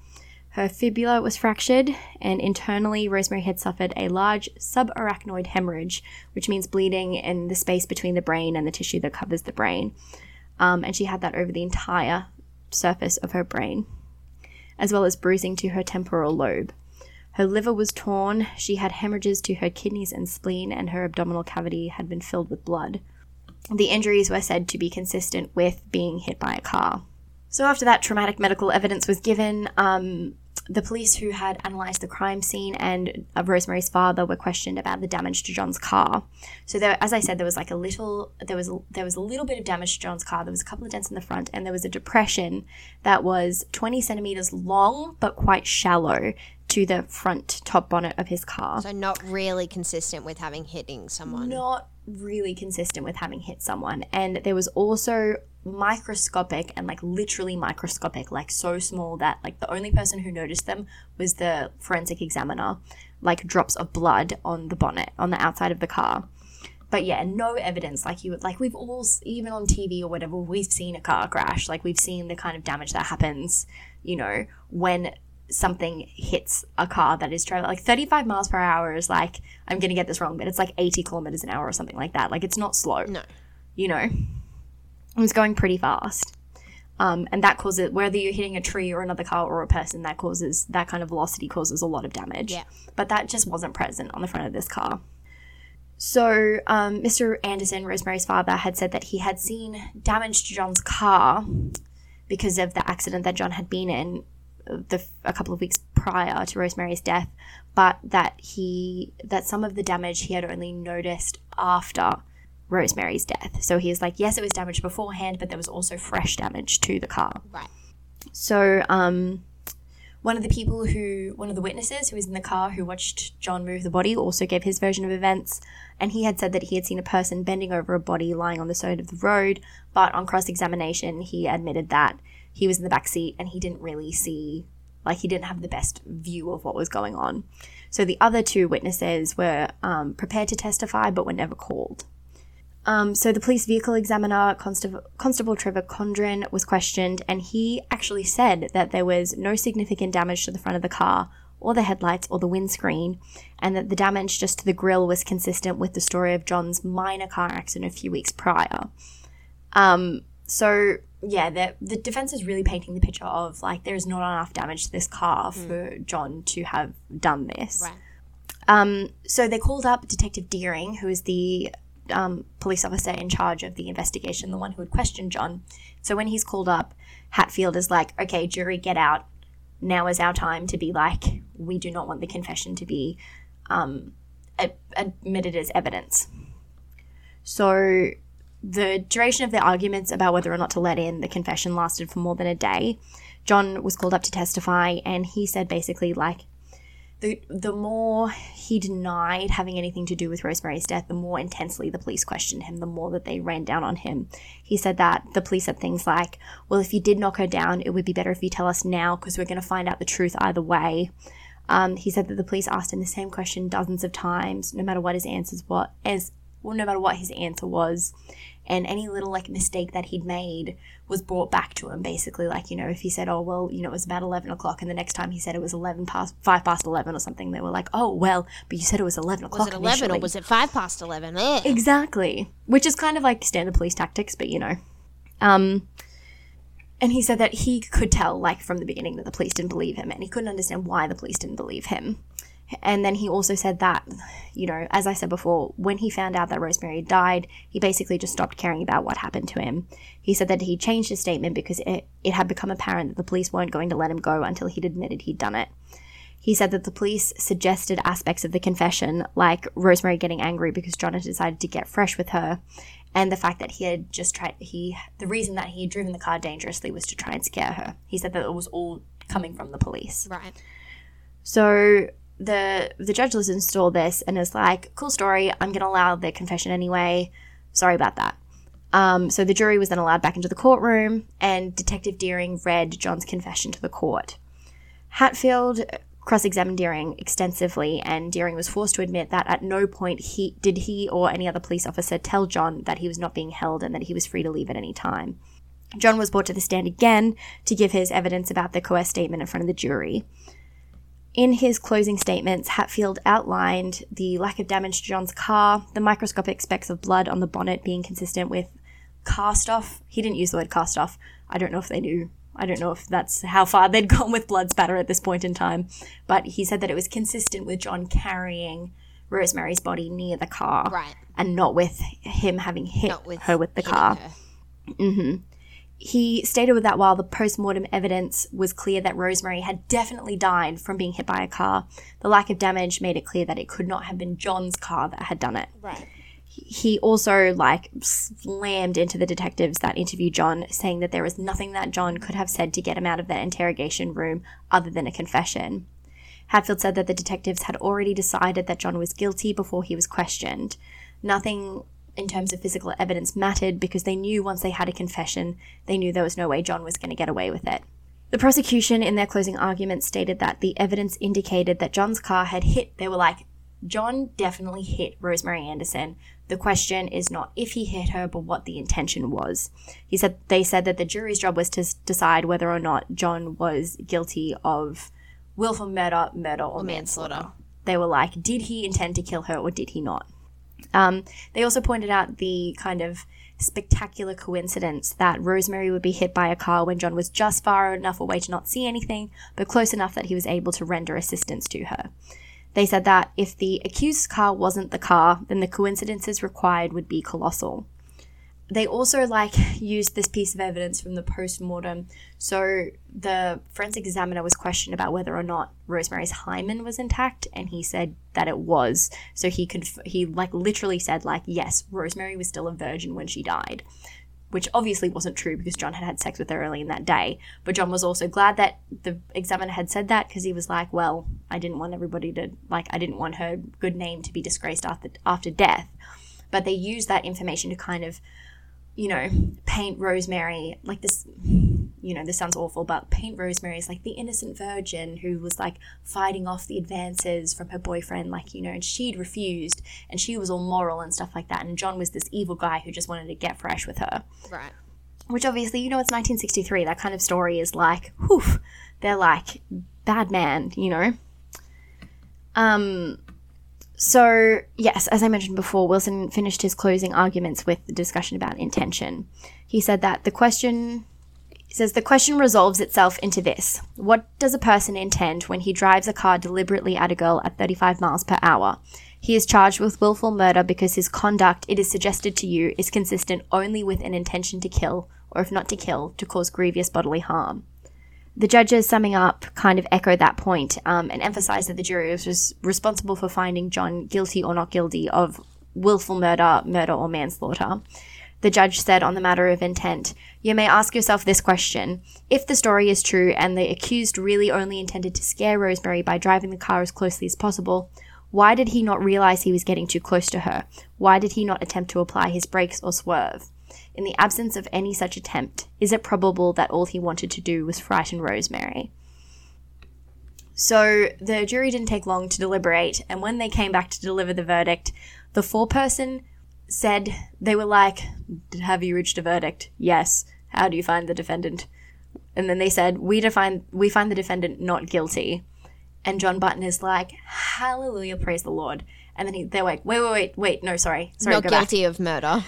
Her fibula was fractured, and internally, Rosemary had suffered a large subarachnoid hemorrhage, which means bleeding in the space between the brain and the tissue that covers the brain. Um, and she had that over the entire surface of her brain, as well as bruising to her temporal lobe. Her liver was torn, she had hemorrhages to her kidneys and spleen, and her abdominal cavity had been filled with blood. The injuries were said to be consistent with being hit by a car. So, after that traumatic medical evidence was given, um, the police who had analysed the crime scene and uh, Rosemary's father were questioned about the damage to John's car. So, there, as I said, there was like a little, there was there was a little bit of damage to John's car. There was a couple of dents in the front, and there was a depression that was 20 centimeters long but quite shallow to the front top bonnet of his car. So not really consistent with having hitting someone. Not really consistent with having hit someone. And there was also microscopic and like literally microscopic, like so small that like the only person who noticed them was the forensic examiner, like drops of blood on the bonnet on the outside of the car. But yeah, no evidence. Like you, would like we've all even on TV or whatever, we've seen a car crash. Like we've seen the kind of damage that happens. You know, when something hits a car that is traveling like 35 miles per hour is like I'm gonna get this wrong, but it's like 80 kilometers an hour or something like that. Like it's not slow. No. You know, it was going pretty fast. Um, and that causes whether you're hitting a tree or another car or a person, that causes that kind of velocity causes a lot of damage. Yeah. But that just wasn't present on the front of this car. So, um, Mr. Anderson, Rosemary's father, had said that he had seen damage to John's car because of the accident that John had been in the, a couple of weeks prior to Rosemary's death, but that he that some of the damage he had only noticed after Rosemary's death. So he was like, yes, it was damaged beforehand, but there was also fresh damage to the car. Right. So, um, one of the people who, one of the witnesses who was in the car who watched John move the body, also gave his version of events. And he had said that he had seen a person bending over a body lying on the side of the road. But on cross examination, he admitted that he was in the back seat and he didn't really see, like, he didn't have the best view of what was going on. So the other two witnesses were um, prepared to testify but were never called. Um, so the police vehicle examiner, Constable, Constable Trevor Condren, was questioned, and he actually said that there was no significant damage to the front of the car, or the headlights, or the windscreen, and that the damage just to the grille was consistent with the story of John's minor car accident a few weeks prior. Um, so yeah, the the defense is really painting the picture of like there is not enough damage to this car for John to have done this. Right. Um, so they called up Detective Deering, who is the um, police officer in charge of the investigation, the one who had questioned John. So when he's called up, Hatfield is like, okay, jury, get out. Now is our time to be like, we do not want the confession to be um, ad- admitted as evidence. So the duration of their arguments about whether or not to let in the confession lasted for more than a day. John was called up to testify, and he said basically, like, the, the more he denied having anything to do with Rosemary's death, the more intensely the police questioned him, the more that they ran down on him. He said that the police said things like, Well, if you did knock her down, it would be better if you tell us now because we're going to find out the truth either way. Um, he said that the police asked him the same question dozens of times, no matter what his answers what as well, no matter what his answer was and any little like mistake that he'd made was brought back to him basically like you know if he said oh well you know it was about 11 o'clock and the next time he said it was 11 past 5 past 11 or something they were like oh well but you said it was 11 o'clock Was it 11 or was it 5 past 11? Eh. Exactly. Which is kind of like standard police tactics, but you know. Um and he said that he could tell, like from the beginning, that the police didn't believe him, and he couldn't understand why the police didn't believe him. And then he also said that, you know, as I said before, when he found out that Rosemary had died, he basically just stopped caring about what happened to him. He said that he changed his statement because it, it had become apparent that the police weren't going to let him go until he'd admitted he'd done it. He said that the police suggested aspects of the confession, like Rosemary getting angry because John had decided to get fresh with her, and the fact that he had just tried, he, the reason that he had driven the car dangerously was to try and scare her. He said that it was all coming from the police. Right. So the the judge listens to all this and is like, "Cool story. I'm going to allow the confession anyway. Sorry about that." Um, so the jury was then allowed back into the courtroom, and Detective Deering read John's confession to the court. Hatfield cross-examined Deering extensively, and Deering was forced to admit that at no point he did he or any other police officer tell John that he was not being held and that he was free to leave at any time. John was brought to the stand again to give his evidence about the coerced statement in front of the jury. In his closing statements, Hatfield outlined the lack of damage to John's car, the microscopic specks of blood on the bonnet being consistent with cast off. He didn't use the word cast off. I don't know if they knew. I don't know if that's how far they'd (laughs) gone with blood spatter at this point in time. But he said that it was consistent with John carrying Rosemary's body near the car. Right. And not with him having hit with her with the car. her. Mm-hmm. He stated that while the post-mortem evidence was clear that Rosemary had definitely died from being hit by a car, the lack of damage made it clear that it could not have been John's car that had done it. Right. He also like slammed into the detectives that interviewed John, saying that there was nothing that John could have said to get him out of that interrogation room other than a confession. Hatfield said that the detectives had already decided that John was guilty before he was questioned. Nothing in terms of physical evidence mattered because they knew once they had a confession, they knew there was no way John was going to get away with it. The prosecution, in their closing argument, stated that the evidence indicated that John's car had hit. They were like, John definitely hit Rosemary Anderson. The question is not if he hit her, but what the intention was. He said they said that the jury's job was to decide whether or not John was guilty of willful murder, murder, or manslaughter. manslaughter. They were like, did he intend to kill her or did he not? Um, they also pointed out the kind of spectacular coincidence that Rosemary would be hit by a car when John was just far enough away to not see anything, but close enough that he was able to render assistance to her. They said that if the accused's car wasn't the car, then the coincidences required would be colossal. They also like (laughs) used this piece of evidence from the post-mortem. So the forensic examiner was questioned about whether or not Rosemary's hymen was intact, and he said that it was. So he conf- he like literally said like yes, Rosemary was still a virgin when she died which obviously wasn't true because John had had sex with her early in that day. But John was also glad that the examiner had said that because he was like, well, I didn't want everybody to, like, I didn't want her good name to be disgraced after, after death. But they used that information to kind of, you know, paint Rosemary like this you know, this sounds awful, but paint Rosemary is like the innocent virgin who was like fighting off the advances from her boyfriend, like, you know, and she'd refused and she was all moral and stuff like that. And John was this evil guy who just wanted to get fresh with her. Right. Which obviously, you know, it's 1963. That kind of story is like, whew, they're like, bad man, you know? Um, so, yes, as I mentioned before, Wilson finished his closing arguments with the discussion about intention. He said that the question says the question resolves itself into this What does a person intend when he drives a car deliberately at a girl at 35 miles per hour? He is charged with willful murder because his conduct, it is suggested to you, is consistent only with an intention to kill, or if not to kill, to cause grievous bodily harm. The judges, summing up, kind of echoed that point, um, and emphasized that the jury was responsible for finding John guilty or not guilty of willful murder, murder, or manslaughter. The judge said on the matter of intent, you may ask yourself this question. If the story is true and the accused really only intended to scare Rosemary by driving the car as closely as possible, why did he not realize he was getting too close to her? Why did he not attempt to apply his brakes or swerve? In the absence of any such attempt, is it probable that all he wanted to do was frighten Rosemary? So the jury didn't take long to deliberate, and when they came back to deliver the verdict, the foreperson said they were like, "Have you reached a verdict?" Yes. How do you find the defendant? And then they said, "We define we find the defendant not guilty." And John Button is like, "Hallelujah, praise the Lord." And then he, they're like, "Wait, wait, wait, wait, no, sorry, sorry, Not go back. guilty of murder.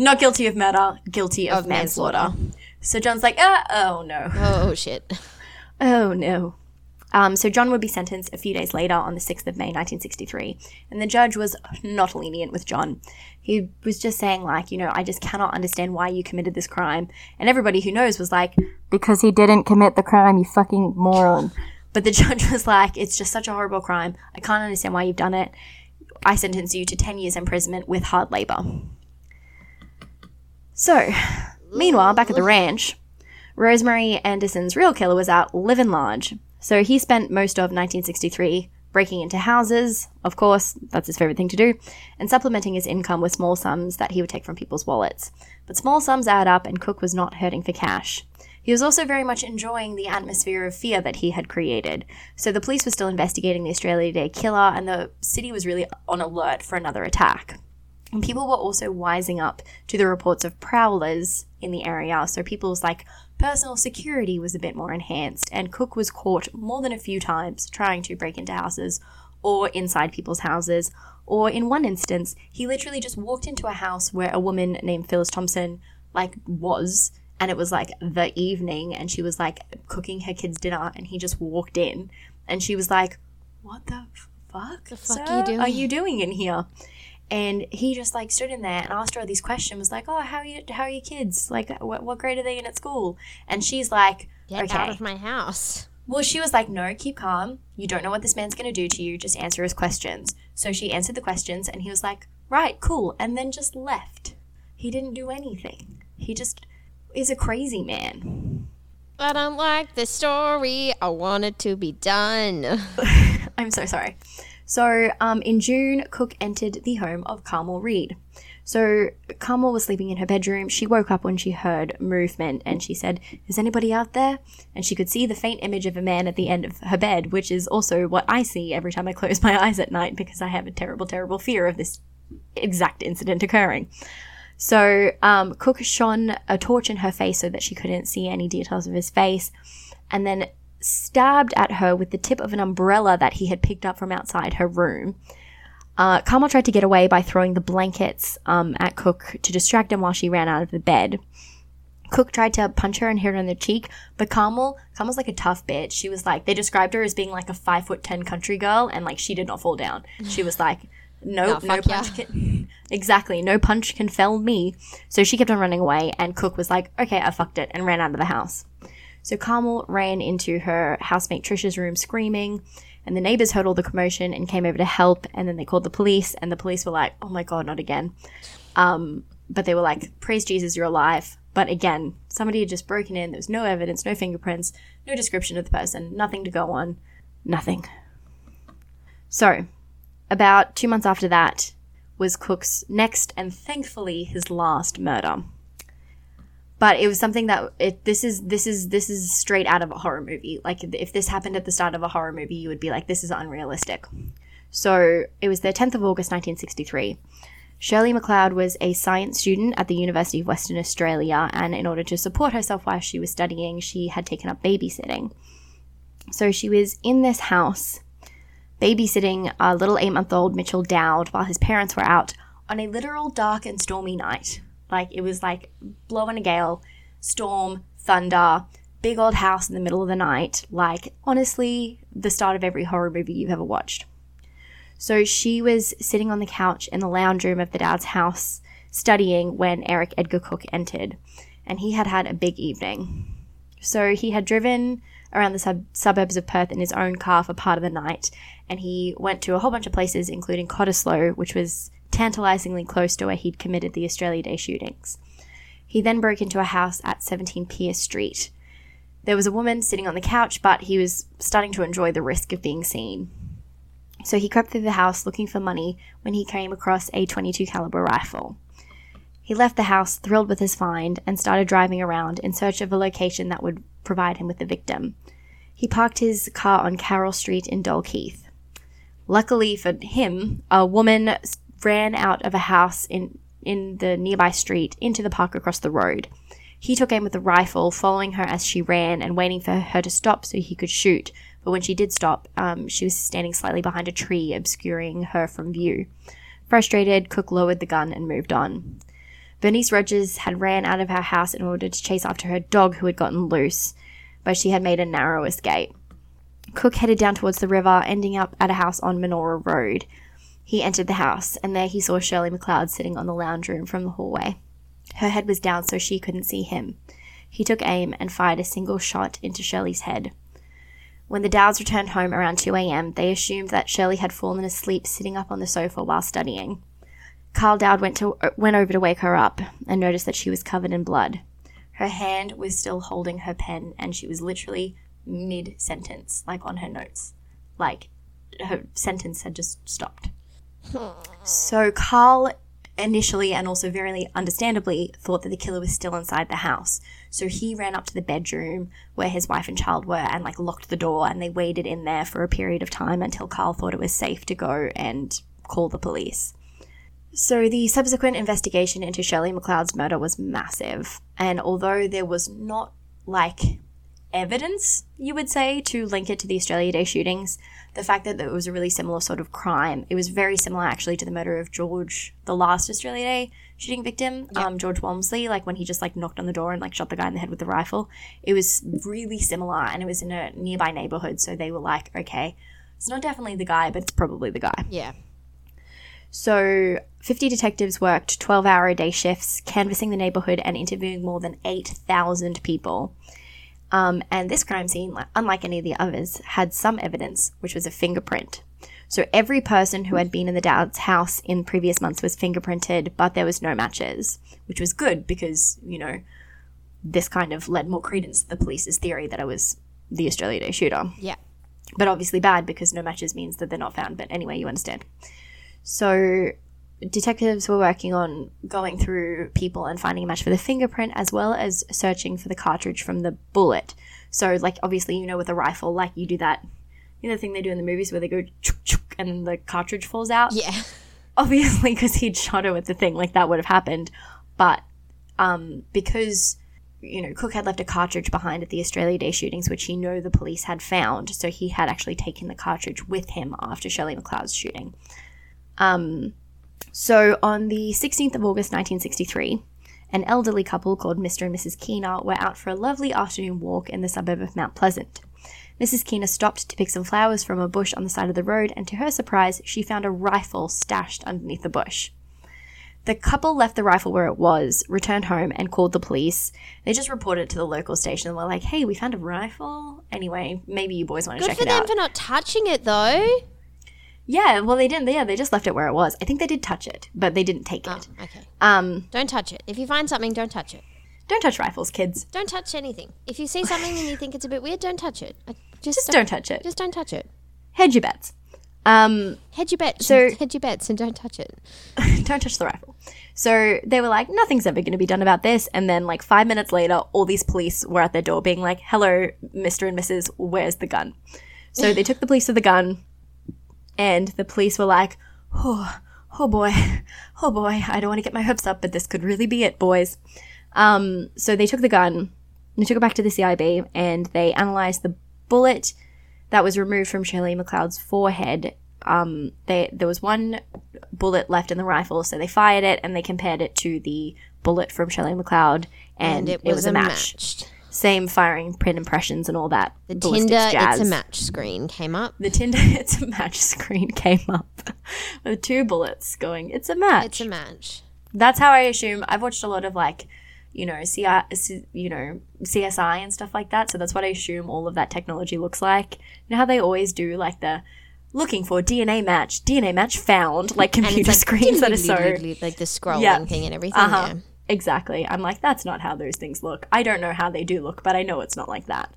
Not guilty of murder, guilty of, Of manslaughter. So John's like, ah, oh no, Oh shit. (laughs) oh no. Um, so John would be sentenced a few days later on the 6th of May 1963, and the judge was not lenient with John. He was just saying, like, you know, I just cannot understand why you committed this crime. And everybody who knows was like, because he didn't commit the crime, you fucking moron. (laughs) But the judge was like, it's just such a horrible crime. I can't understand why you've done it. I sentence you to 10 years imprisonment with hard labor. So, meanwhile, back at the ranch, Rosemary Anderson's real killer was out living large. So he spent most of 1963 breaking into houses, of course, that's his favorite thing to do, and supplementing his income with small sums that he would take from people's wallets. But small sums add up, and Cooke was not hurting for cash. He was also very much enjoying the atmosphere of fear that he had created. So the police were still investigating the Australia Day killer, and the city was really on alert for another attack. And people were also wising up to the reports of prowlers in the area, so people's like personal security was a bit more enhanced, and Cooke was caught more than a few times trying to break into houses or inside people's houses. Or in one instance, he literally just walked into a house where a woman named Phyllis Thompson like was, and it was like the evening, and she was like cooking her kids dinner, and he just walked in, and she was like, "What the fuck? The fuck sir, you doing?" Are you doing in here?" And he just like stood in there and asked her all these questions. Was like, "Oh, how are you? How are your kids? Like, what, what grade are they in at school?" And she's like, Get "Okay." out of my house. Well, she was like, no, keep calm. You don't know what this man's going to do to you. Just answer his questions. So she answered the questions, and he was like, right, cool. And then just left. He didn't do anything. He just is a crazy man. I don't like this story. I want it to be done. (laughs) I'm so sorry. So, um, in June, Cooke entered the home of Carmel Reed. So, Carmel was sleeping in her bedroom. She woke up when she heard movement and she said, Is anybody out there? And she could see the faint image of a man at the end of her bed, which is also what I see every time I close my eyes at night because I have a terrible, terrible fear of this exact incident occurring. So, um, Cooke shone a torch in her face so that she couldn't see any details of his face, and then stabbed at her with the tip of an umbrella that he had picked up from outside her room. Uh, Carmel tried to get away by throwing the blankets um, at Cooke to distract him while she ran out of the bed. Cooke tried to punch her and hit her in the cheek, but Carmel, Carmel's like a tough bitch. She was like, they described her as being like a five foot ten country girl, and like she did not fall down. (laughs) She was like, nope, Nah, no fuck yeah. punch can, exactly, no punch can fell me. So she kept on running away, and Cooke was like, okay, I fucked it, and ran out of the house. So Carmel ran into her housemate Trisha's room screaming, and the neighbors heard all the commotion and came over to help. And then they called the police, and the police were like, "Oh my god, not again!" Um, but they were like, "Praise Jesus, you're alive." But again, somebody had just broken in. There was no evidence, no fingerprints, no description of the person, nothing to go on, nothing. So, about two months after that was Cooke's next and thankfully his last murder. But it was something that it this is this is this is straight out of a horror movie. Like if this happened at the start of a horror movie, you would be like, this is unrealistic. So it was the 10th of August, 1963. Shirley McLeod was a science student at the University of Western Australia, and in order to support herself while she was studying, she had taken up babysitting. So she was in this house babysitting a little eight month old Mitchell Dowd while his parents were out on a literal dark and stormy night. Like it was like blowing a gale, storm, thunder, big old house in the middle of the night. Like honestly, the start of every horror movie you've ever watched. So she was sitting on the couch in the lounge room of the dad's house studying when Eric Edgar Cooke entered, and he had had a big evening. So he had driven around the sub- suburbs of Perth in his own car for part of the night, and he went to a whole bunch of places, including Cottesloe, which was tantalizingly close to where he'd committed the Australia Day shootings. He then broke into a house at 17 Pierce Street. There was a woman sitting on the couch, but he was starting to enjoy the risk of being seen. So he crept through the house looking for money when he came across a 22 caliber rifle. He left the house thrilled with his find and started driving around in search of a location that would provide him with the victim. He parked his car on Carroll Street in Dalkeith. Luckily for him, a woman ran out of a house in in the nearby street into the park across the road. He took aim with a rifle, following her as she ran and waiting for her to stop so he could shoot. But when she did stop, um, she was standing slightly behind a tree, obscuring her from view. Frustrated, Cooke lowered the gun and moved on. Bernice Rogers had ran out of her house in order to chase after her dog who had gotten loose, but she had made a narrow escape. Cooke headed down towards the river, ending up at a house on Menora Road. He entered the house, and there he saw Shirley McLeod sitting on the lounge room from the hallway. Her head was down so she couldn't see him. He took aim and fired a single shot into Shirley's head. When the Dowds returned home around 2 a.m., they assumed that Shirley had fallen asleep sitting up on the sofa while studying. Carl Dowd went, to, went over to wake her up and noticed that she was covered in blood. Her hand was still holding her pen, and she was literally mid sentence, like on her notes. Like her sentence had just stopped. So Carl initially and also very understandably thought that the killer was still inside the house. So he ran up to the bedroom where his wife and child were and like locked the door and they waited in there for a period of time until Carl thought it was safe to go and call the police. So the subsequent investigation into Shirley McLeod's murder was massive, and although there was not like evidence, you would say, to link it to the Australia Day shootings, the fact that it was a really similar sort of crime, it was very similar actually to the murder of George, the last Australia Day shooting victim, um, George Walmsley, like when he just like knocked on the door and like shot the guy in the head with the rifle. It was really similar, and it was in a nearby neighborhood, so they were like, okay, it's not definitely the guy, but it's probably the guy. Yeah. So, 50 detectives worked 12 hour a day shifts, canvassing the neighborhood and interviewing more than 8,000 people. Um, and this crime scene, unlike any of the others, had some evidence, which was a fingerprint. So, every person who had been in the dad's house in previous months was fingerprinted, but there was no matches, which was good because, you know, this kind of led more credence to the police's theory that it was the Australia Day shooter Yeah. but obviously bad because no matches means that they're not found. But anyway, you understand. So, detectives were working on going through people and finding a match for the fingerprint as well as searching for the cartridge from the bullet. So, like, obviously, you know, with a rifle, like, you do that, you know, the thing they do in the movies where they go chook, chook, and then the cartridge falls out? Yeah. (laughs) obviously because he'd shot her with the thing like that would have happened but um, because you know cook had left a cartridge behind at the australia day shootings which he knew the police had found so he had actually taken the cartridge with him after shirley mcleod's shooting um, so on the 16th of august 1963 an elderly couple called mr and mrs keener were out for a lovely afternoon walk in the suburb of mount pleasant Mrs. Keener stopped to pick some flowers from a bush on the side of the road, and to her surprise, she found a rifle stashed underneath the bush. The couple left the rifle where it was, returned home, and called the police. They just reported it to the local station and were like, hey, we found a rifle. Anyway, maybe you boys want to Good check for them for not touching it though. Yeah, well, they didn't. Yeah, they just left it where it was. I think they did touch it, but they didn't take Oh, it. okay. Um, Don't touch it. If you find something, don't touch it. don't touch rifles, kids. Don't touch anything. If you see something and you think it's a bit weird, don't touch it. Uh, Just, Just don't touch it. Just don't touch it. Hedge your bets. Um, Hedge your bets. So- (laughs) hedge your bets and don't touch it. (laughs) don't touch the rifle. So they were like, nothing's ever going to be done about this. And then, like, five minutes later, all these police were at their door being like, hello, Mr. and Mrs., where's the gun? So they took the police to the gun, and the police were like, oh, oh boy, oh boy, I don't want to get my hopes up, but this could really be it, boys. Um, so they took the gun, they took it back to the CIB, and they analyzed the bullet that was removed from Shirley McLeod's forehead. Um, they there was one bullet left in the rifle, so they fired it and they compared it to the bullet from Shirley McLeod, and, it, was, a match. matched. Same firing print impressions and all that. The Tinder jazz. (laughs) it's a match screen came up. The Tinder it's a match screen came up with two bullets going. It's a match. It's a match. That's how I assume. I've watched a lot of like, you know, CI, you know, CSI and stuff like that. So that's what I assume all of that technology looks like. You know how they always do like the looking for DNA match, DNA match found, like computer screens that are so like the scrolling thing and everything. Uh-huh. Exactly. I'm like, that's not how those things look. I don't know how they do look, but I know it's not like that.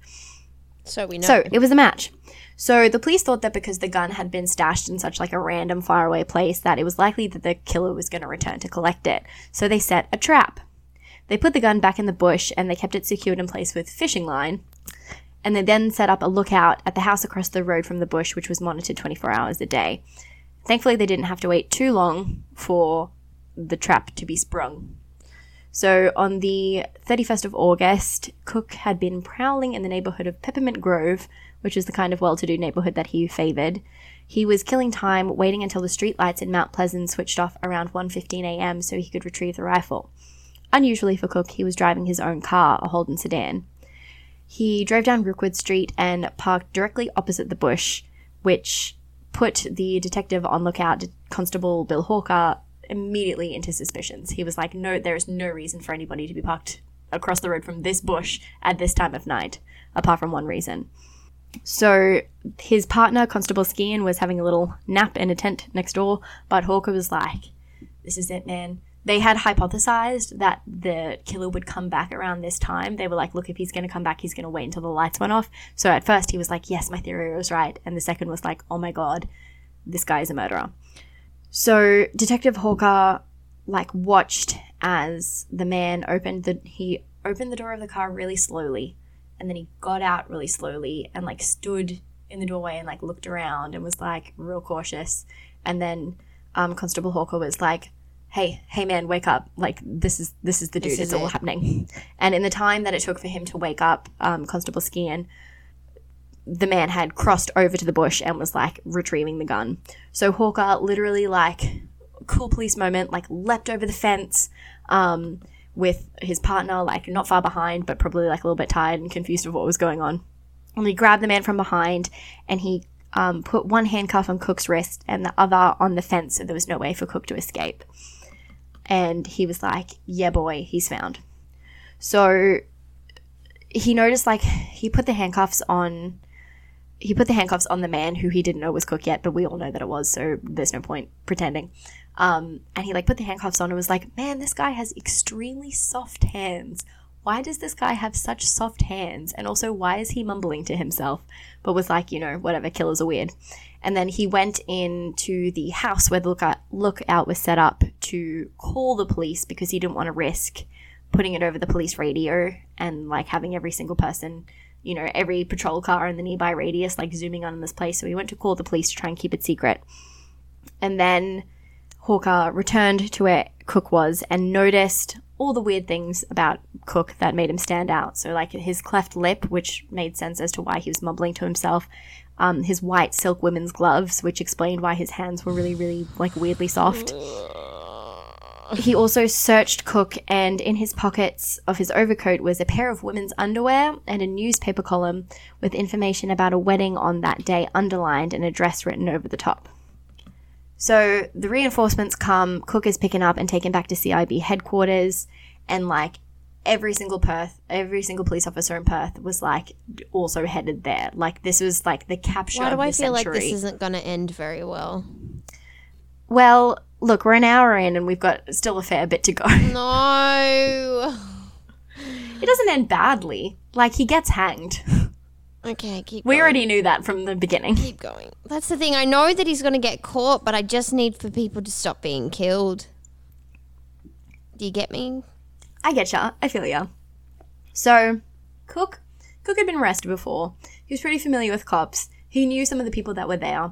So we know. So it was a match. So the police thought that because the gun had been stashed in such like a random faraway place that it was likely that the killer was going to return to collect it. So they set a trap. They put the gun back in the bush and they kept it secured in place with fishing line. And they then set up a lookout at the house across the road from the bush, which was monitored 24 hours a day. Thankfully, they didn't have to wait too long for the trap to be sprung. So on the 31st of August, Cooke had been prowling in the neighborhood of Peppermint Grove, which is the kind of well to do neighborhood that he favored. He was killing time waiting until the streetlights in Mount Pleasant switched off around 1:15 a.m. so he could retrieve the rifle. Unusually for Cooke, he was driving his own car, a Holden sedan. He drove down Rookwood Street and parked directly opposite the bush, which put the detective on lookout, Constable Bill Hawker, immediately into suspicions. He was like, no, there is no reason for anybody to be parked across the road from this bush at this time of night, apart from one reason. So his partner, Constable Skian, was having a little nap in a tent next door, but Hawker was like, this is it, man. They had hypothesized that the killer would come back around this time. They were like, look, if he's going to come back, he's going to wait until the lights went off. So at first he was like, yes, my theory was right. And the second was like, oh my God, this guy is a murderer. So Detective Hawker like watched as the man opened the he opened the door of the car really slowly and then he got out really slowly and like stood in the doorway and like looked around and was like real cautious. And then um, constable hawker was like hey hey man wake up. Like this is this is the dude. This it's is all it. happening. And in the time that it took for him to wake up um, constable skian the man had crossed over to the bush and was like retrieving the gun. So hawker literally like cool police moment like leapt over the fence um, with his partner like not far behind but probably like a little bit tired and confused of what was going on. And he grabbed the man from behind and he um, put one handcuff on cook's wrist and the other on the fence so there was no way for cook to escape. And he was like yeah boy he's found. So he noticed like he put the handcuffs on he put the handcuffs on the man who he didn't know was Cooke yet, but we all know that it was, so there's no point pretending. Um, and he like put the handcuffs on and was like, "Man, this guy has extremely soft hands. Why does this guy have such soft hands? And also, why is he mumbling to himself?" But was like, you know, whatever, killers are weird. And then he went into the house where the lookout, lookout was set up to call the police because he didn't want to risk putting it over the police radio and like having every single person you know, every patrol car in the nearby radius, like zooming on in this place. So he went to call the police to try and keep it secret. And then Hawker returned to where Cooke was and noticed all the weird things about Cooke that made him stand out. So, like his cleft lip, which made sense as to why he was mumbling to himself. Um, his white silk women's gloves, which explained why his hands were really, really like weirdly soft. He also searched Cooke, and in his pockets of his overcoat was a pair of women's underwear and a newspaper column with information about a wedding on that day underlined and address written over the top. So the reinforcements come, Cooke is picking up and taken back to CIB headquarters, and like every single Perth, every single police officer in Perth was like also headed there. Like this was like the capture Why do I feel like this isn't going to end very well? well, look, we're an hour in and we've got still a fair bit to go. (laughs) No. It doesn't end badly. Like he gets hanged. Okay, keep We going. already knew that from the beginning. keep going. That's the thing. I know that he's going to get caught, but I just need for people to stop being killed. Do you get me? I get ya. I feel ya. So, Cooke, Cooke had been arrested before. He was pretty familiar with cops. He knew some of the people that were there,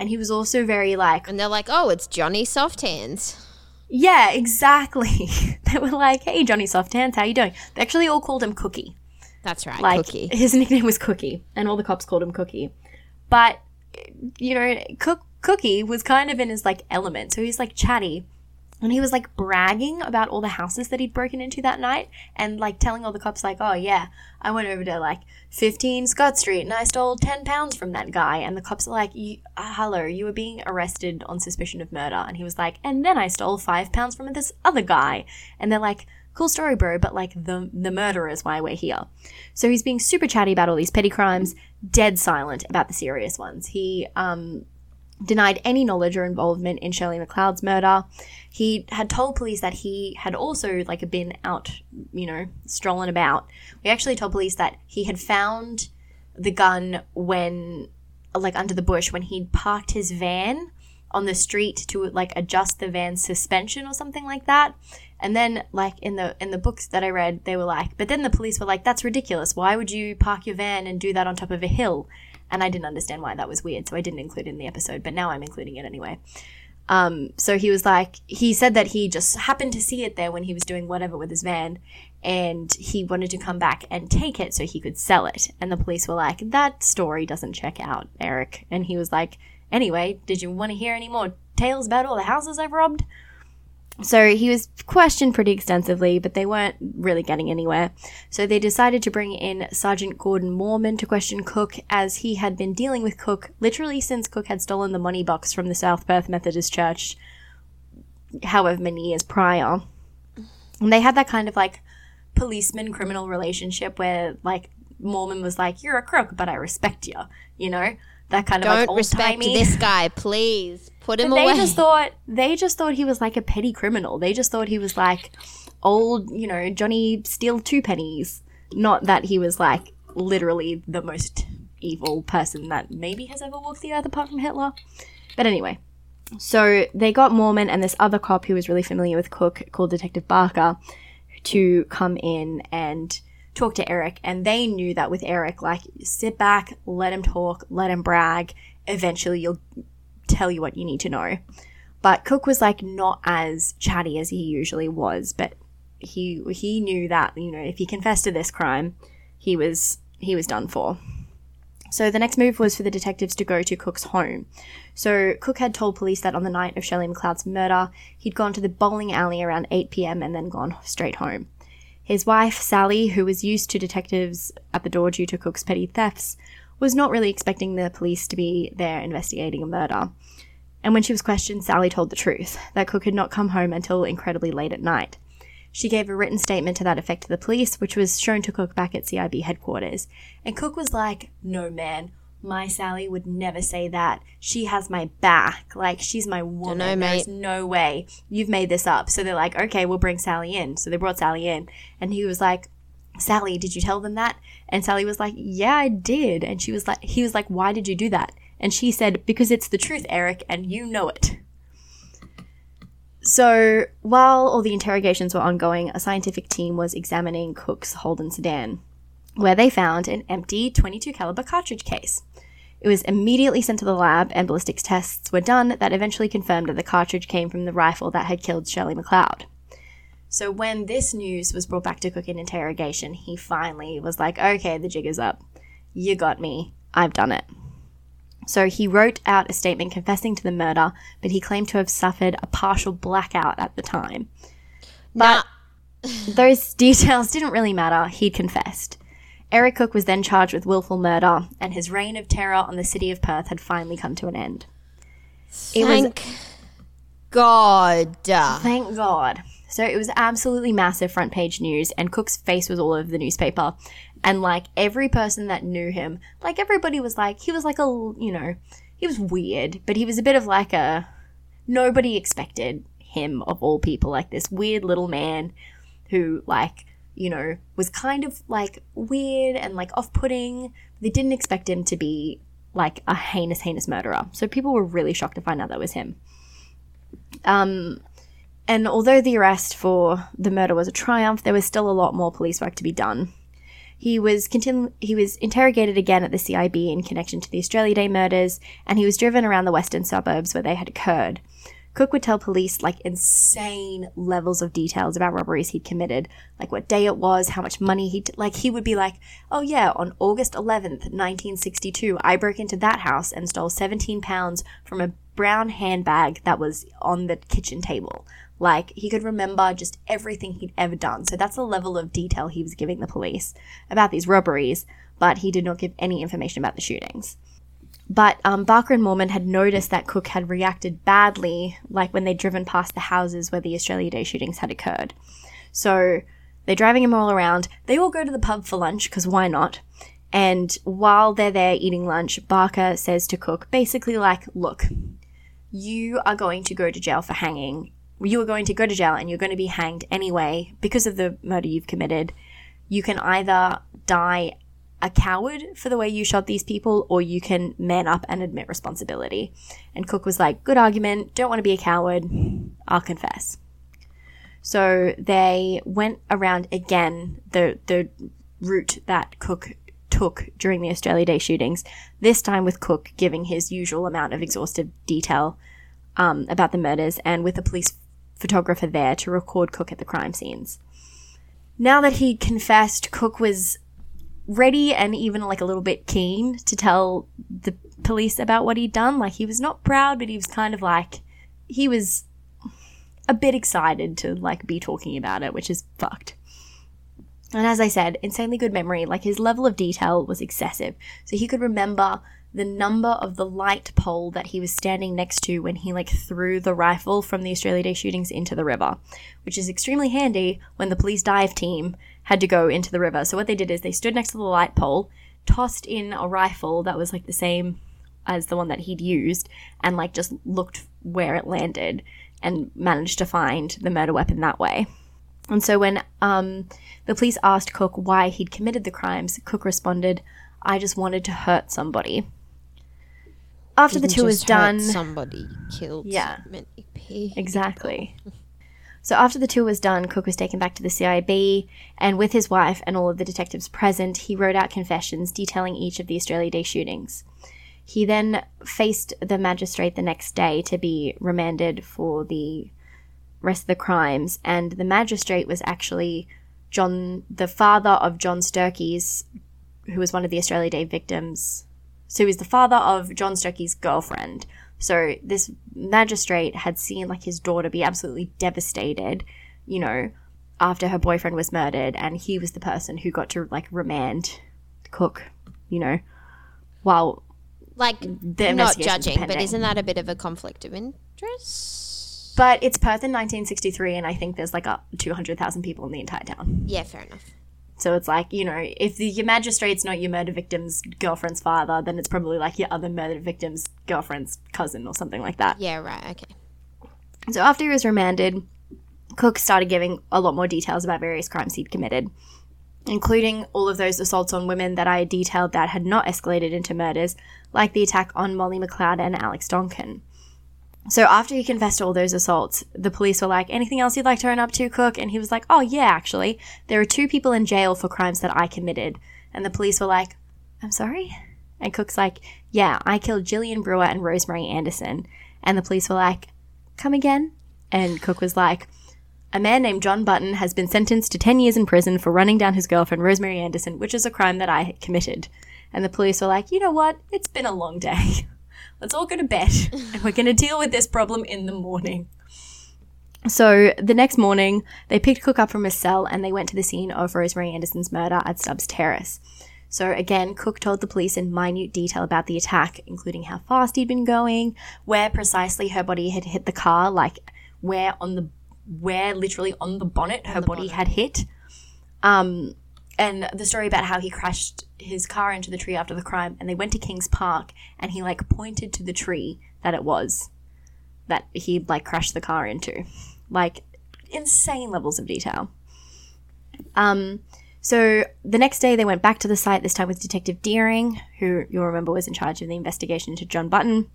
and he was also very like, And they're like, "Oh, it's Johnny Soft Hands." yeah, exactly. (laughs) they were like, hey, Johnny Soft Hands, how you doing? They actually all called him Cookie. That's right, Like Cookie. (laughs) his nickname was Cookie, and all the cops called him Cookie. But you know, Cooke Cookie was kind of in his like element, so he's like chatty, and he was like bragging about all the houses that he'd broken into that night, and like telling all the cops like, "Oh yeah, I went over to like 15 Scott Street and I stole 10 pounds from that guy," and the cops are like, uh, "Hello, you were being arrested on suspicion of murder," and he was like, "And then I stole five pounds from this other guy," and they're like. Cool story, bro, but like the the murderer is why we're here. So he's being super chatty about all these petty crimes, dead silent about the serious ones. He um, denied any knowledge or involvement in Shirley McLeod's murder. He had told police that he had also like been out, you know, strolling about. We actually told police that he had found the gun when like under the bush when he'd parked his van on the street to like adjust the van's suspension or something like that. And then like in the in the books that I read, they were like, but then the police were like, that's ridiculous. Why would you park your van and do that on top of a hill? And I didn't understand why that was weird, so I didn't include it in the episode, but now I'm including it anyway. Um, so he was like, he said that he just happened to see it there when he was doing whatever with his van, and he wanted to come back and take it so he could sell it. And the police were like, that story doesn't check out, Eric. And he was like, anyway, did you want to hear any more tales about all the houses I've robbed? So he was questioned pretty extensively, but they weren't really getting anywhere. So they decided to bring in Sergeant Gordon Mormon to question Cooke, as he had been dealing with Cooke literally since Cooke had stolen the money box from the South Perth Methodist Church, however many years prior. And they had that kind of like policeman criminal relationship where like Mormon was like, "You're a crook, but I respect you," you know. That kind of Don't respect old-timey- this guy, please. Put him but they away. just thought they just thought he was like a petty criminal. They just thought he was like old, you know, Johnny steal two pennies. Not that he was like literally the most evil person that maybe has ever walked the earth apart from Hitler. But anyway, so they got Mormon and this other cop who was really familiar with Cooke called Detective Barker to come in and talk to Eric. And they knew that with Eric, like, sit back, let him talk, let him brag. Eventually, you'll tell you what you need to know. But Cooke was like not as chatty as he usually was, but he he knew that you know if he confessed to this crime, he was he was done for. So the next move was for the detectives to go to Cooke's home. So Cook had told police that on the night of Shirley McLeod's murder, he'd gone to the bowling alley around 8 p.m. and then gone straight home. His wife, Sally, who was used to detectives at the door due to Cooke's petty thefts, was not really expecting the police to be there investigating a murder. And when she was questioned, Sally told the truth that Cooke had not come home until incredibly late at night. She gave a written statement to that effect to the police, which was shown to Cooke back at CIB headquarters. And Cook was like, No, man, my Sally would never say that. She has my back. Like, she's my woman. know, There's no way. You've made this up. So they're like, Okay, we'll bring Sally in. So they brought Sally in. And he was like, Sally, did you tell them that? And Sally was like, Yeah, I did. And she was like, He was like, Why did you do that? And she said, Because it's the truth, Eric, and you know it. So, while all the interrogations were ongoing, a scientific team was examining Cooke's Holden sedan, where they found an empty 22 caliber cartridge case. It was immediately sent to the lab, and ballistics tests were done that eventually confirmed that the cartridge came from the rifle that had killed Shirley McLeod. So, when this news was brought back to Cooke in interrogation, he finally was like, okay, the jig is up. You got me. I've done it. So he wrote out a statement confessing to the murder, but he claimed to have suffered a partial blackout at the time. Nah, (laughs) Those details didn't really matter, he'd confessed. Eric Cooke was then charged with willful murder, and his reign of terror on the city of Perth had finally come to an end. It was thank God. Thank God. So it was absolutely massive front page news, and Cooke's face was all over the newspaper. And like every person that knew him, like everybody was like, he was like a, you know, he was weird, but he was a bit of like a, nobody expected him of all people, like this weird little man who like you know, was kind of like weird and like off putting. They didn't expect him to be like a heinous, heinous murderer. So people were really shocked to find out that was him. Um, and although the arrest for the murder was a triumph, there was still a lot more police work to be done. He was continu- he was interrogated again at the CIB in connection to the Australia Day murders, and he was driven around the western suburbs where they had occurred. Cooke would tell police like insane levels of details about robberies he'd committed, like what day it was, how much money he like he would be like, "Oh yeah, on August 11th, 1962, I broke into that house and stole 17 pounds from a brown handbag that was on the kitchen table." Like he could remember just everything he'd ever done. So that's the level of detail he was giving the police about these robberies, but he did not give any information about the shootings. But um, Barker and Mormon had noticed that Cooke had reacted badly, like when they'd driven past the houses where the Australia Day shootings had occurred. So they're driving him all around. They all go to the pub for lunch, because why not? And while they're there eating lunch, Barker says to Cooke, basically, like, look, you are going to go to jail for hanging. You are going to go to jail and you're going to be hanged anyway because of the murder you've committed. You can either die a coward for the way you shot these people, or you can man up and admit responsibility. And Cooke was like, Good argument, don't want to be a coward, I'll confess. So they went around again the the route that Cooke took during the Australia Day shootings, this time with Cooke giving his usual amount of exhaustive detail um, about the murders and with the police photographer there to record Cooke at the crime scenes. Now that he'd confessed, Cooke was ready and even like a little bit keen to tell the police about what he'd done. Like he was not proud, but he was kind of like he was a bit excited to like be talking about it, which is fucked. And as I said, insanely good memory. Like his level of detail was excessive. So he could remember the number of the light pole that he was standing next to when he like threw the rifle from the Australia Day shootings into the river, which is extremely handy when the police dive team had to go into the river. So what they did is they stood next to the light pole, tossed in a rifle that was like the same as the one that he'd used, and like just looked where it landed and managed to find the murder weapon that way. And so when um, the police asked Cooke why he'd committed the crimes, Cooke responded, I just wanted to hurt somebody. After the tour was done, somebody killed Yeah. many people. Exactly. So after the tour was done, Cooke was taken back to the CIB, and with his wife and all of the detectives present, he wrote out confessions detailing each of the Australia Day shootings. He then faced the magistrate the next day to be remanded for the rest of the crimes, and the magistrate was actually John, the father of John Sturkey's, who was one of the Australia Day victims. So he was the father of John Sturkey's girlfriend. So this magistrate had seen like his daughter be absolutely devastated, you know, after her boyfriend was murdered, and he was the person who got to like remand Cooke, you know, while Like, the not judging, but isn't that a bit of a conflict of interest? But it's Perth in 1963, and I think there's like a 200,000 people in the entire town. Yeah, fair enough. So it's like, you know, if the, your magistrate's not your murder victim's girlfriend's father, then it's probably like your other murder victim's girlfriend's cousin or something like that. Yeah, right, okay. So after he was remanded, Cooke started giving a lot more details about various crimes he'd committed, including all of those assaults on women that I detailed that had not escalated into murders, like the attack on Molly McLeod and Alex Donkin. So after he confessed to all those assaults, the police were like, anything else you'd like to own up to, Cooke? And he was like, oh, yeah, actually. There are two people in jail for crimes that I committed. And the police were like, I'm sorry? And Cooke's like, yeah, I killed Gillian Brewer and Rosemary Anderson. And the police were like, come again? And Cooke was like, a man named John Button has been sentenced to 10 years in prison for running down his girlfriend, Rosemary Anderson, which is a crime that I committed. And the police were like, you know what? It's been a long day. (laughs) Let's all go to bed (laughs) and we're going to deal with this problem in the morning. So the next morning, they picked Cooke up from his cell and they went to the scene of Rosemary Anderson's murder at Stubbs Terrace. So again, Cooke told the police in minute detail about the attack, including how fast he'd been going, where precisely her body had hit the car, like where on the where literally on the bonnet her body had hit. Um, and the story about how he crashed his car into the tree after the crime, and they went to Kings Park, and he like pointed to the tree that it was that he'd like crashed the car into, like insane levels of detail. Um, so the next day they went back to the site, this time with Detective Deering, who you'll remember was in charge of the investigation into John Button.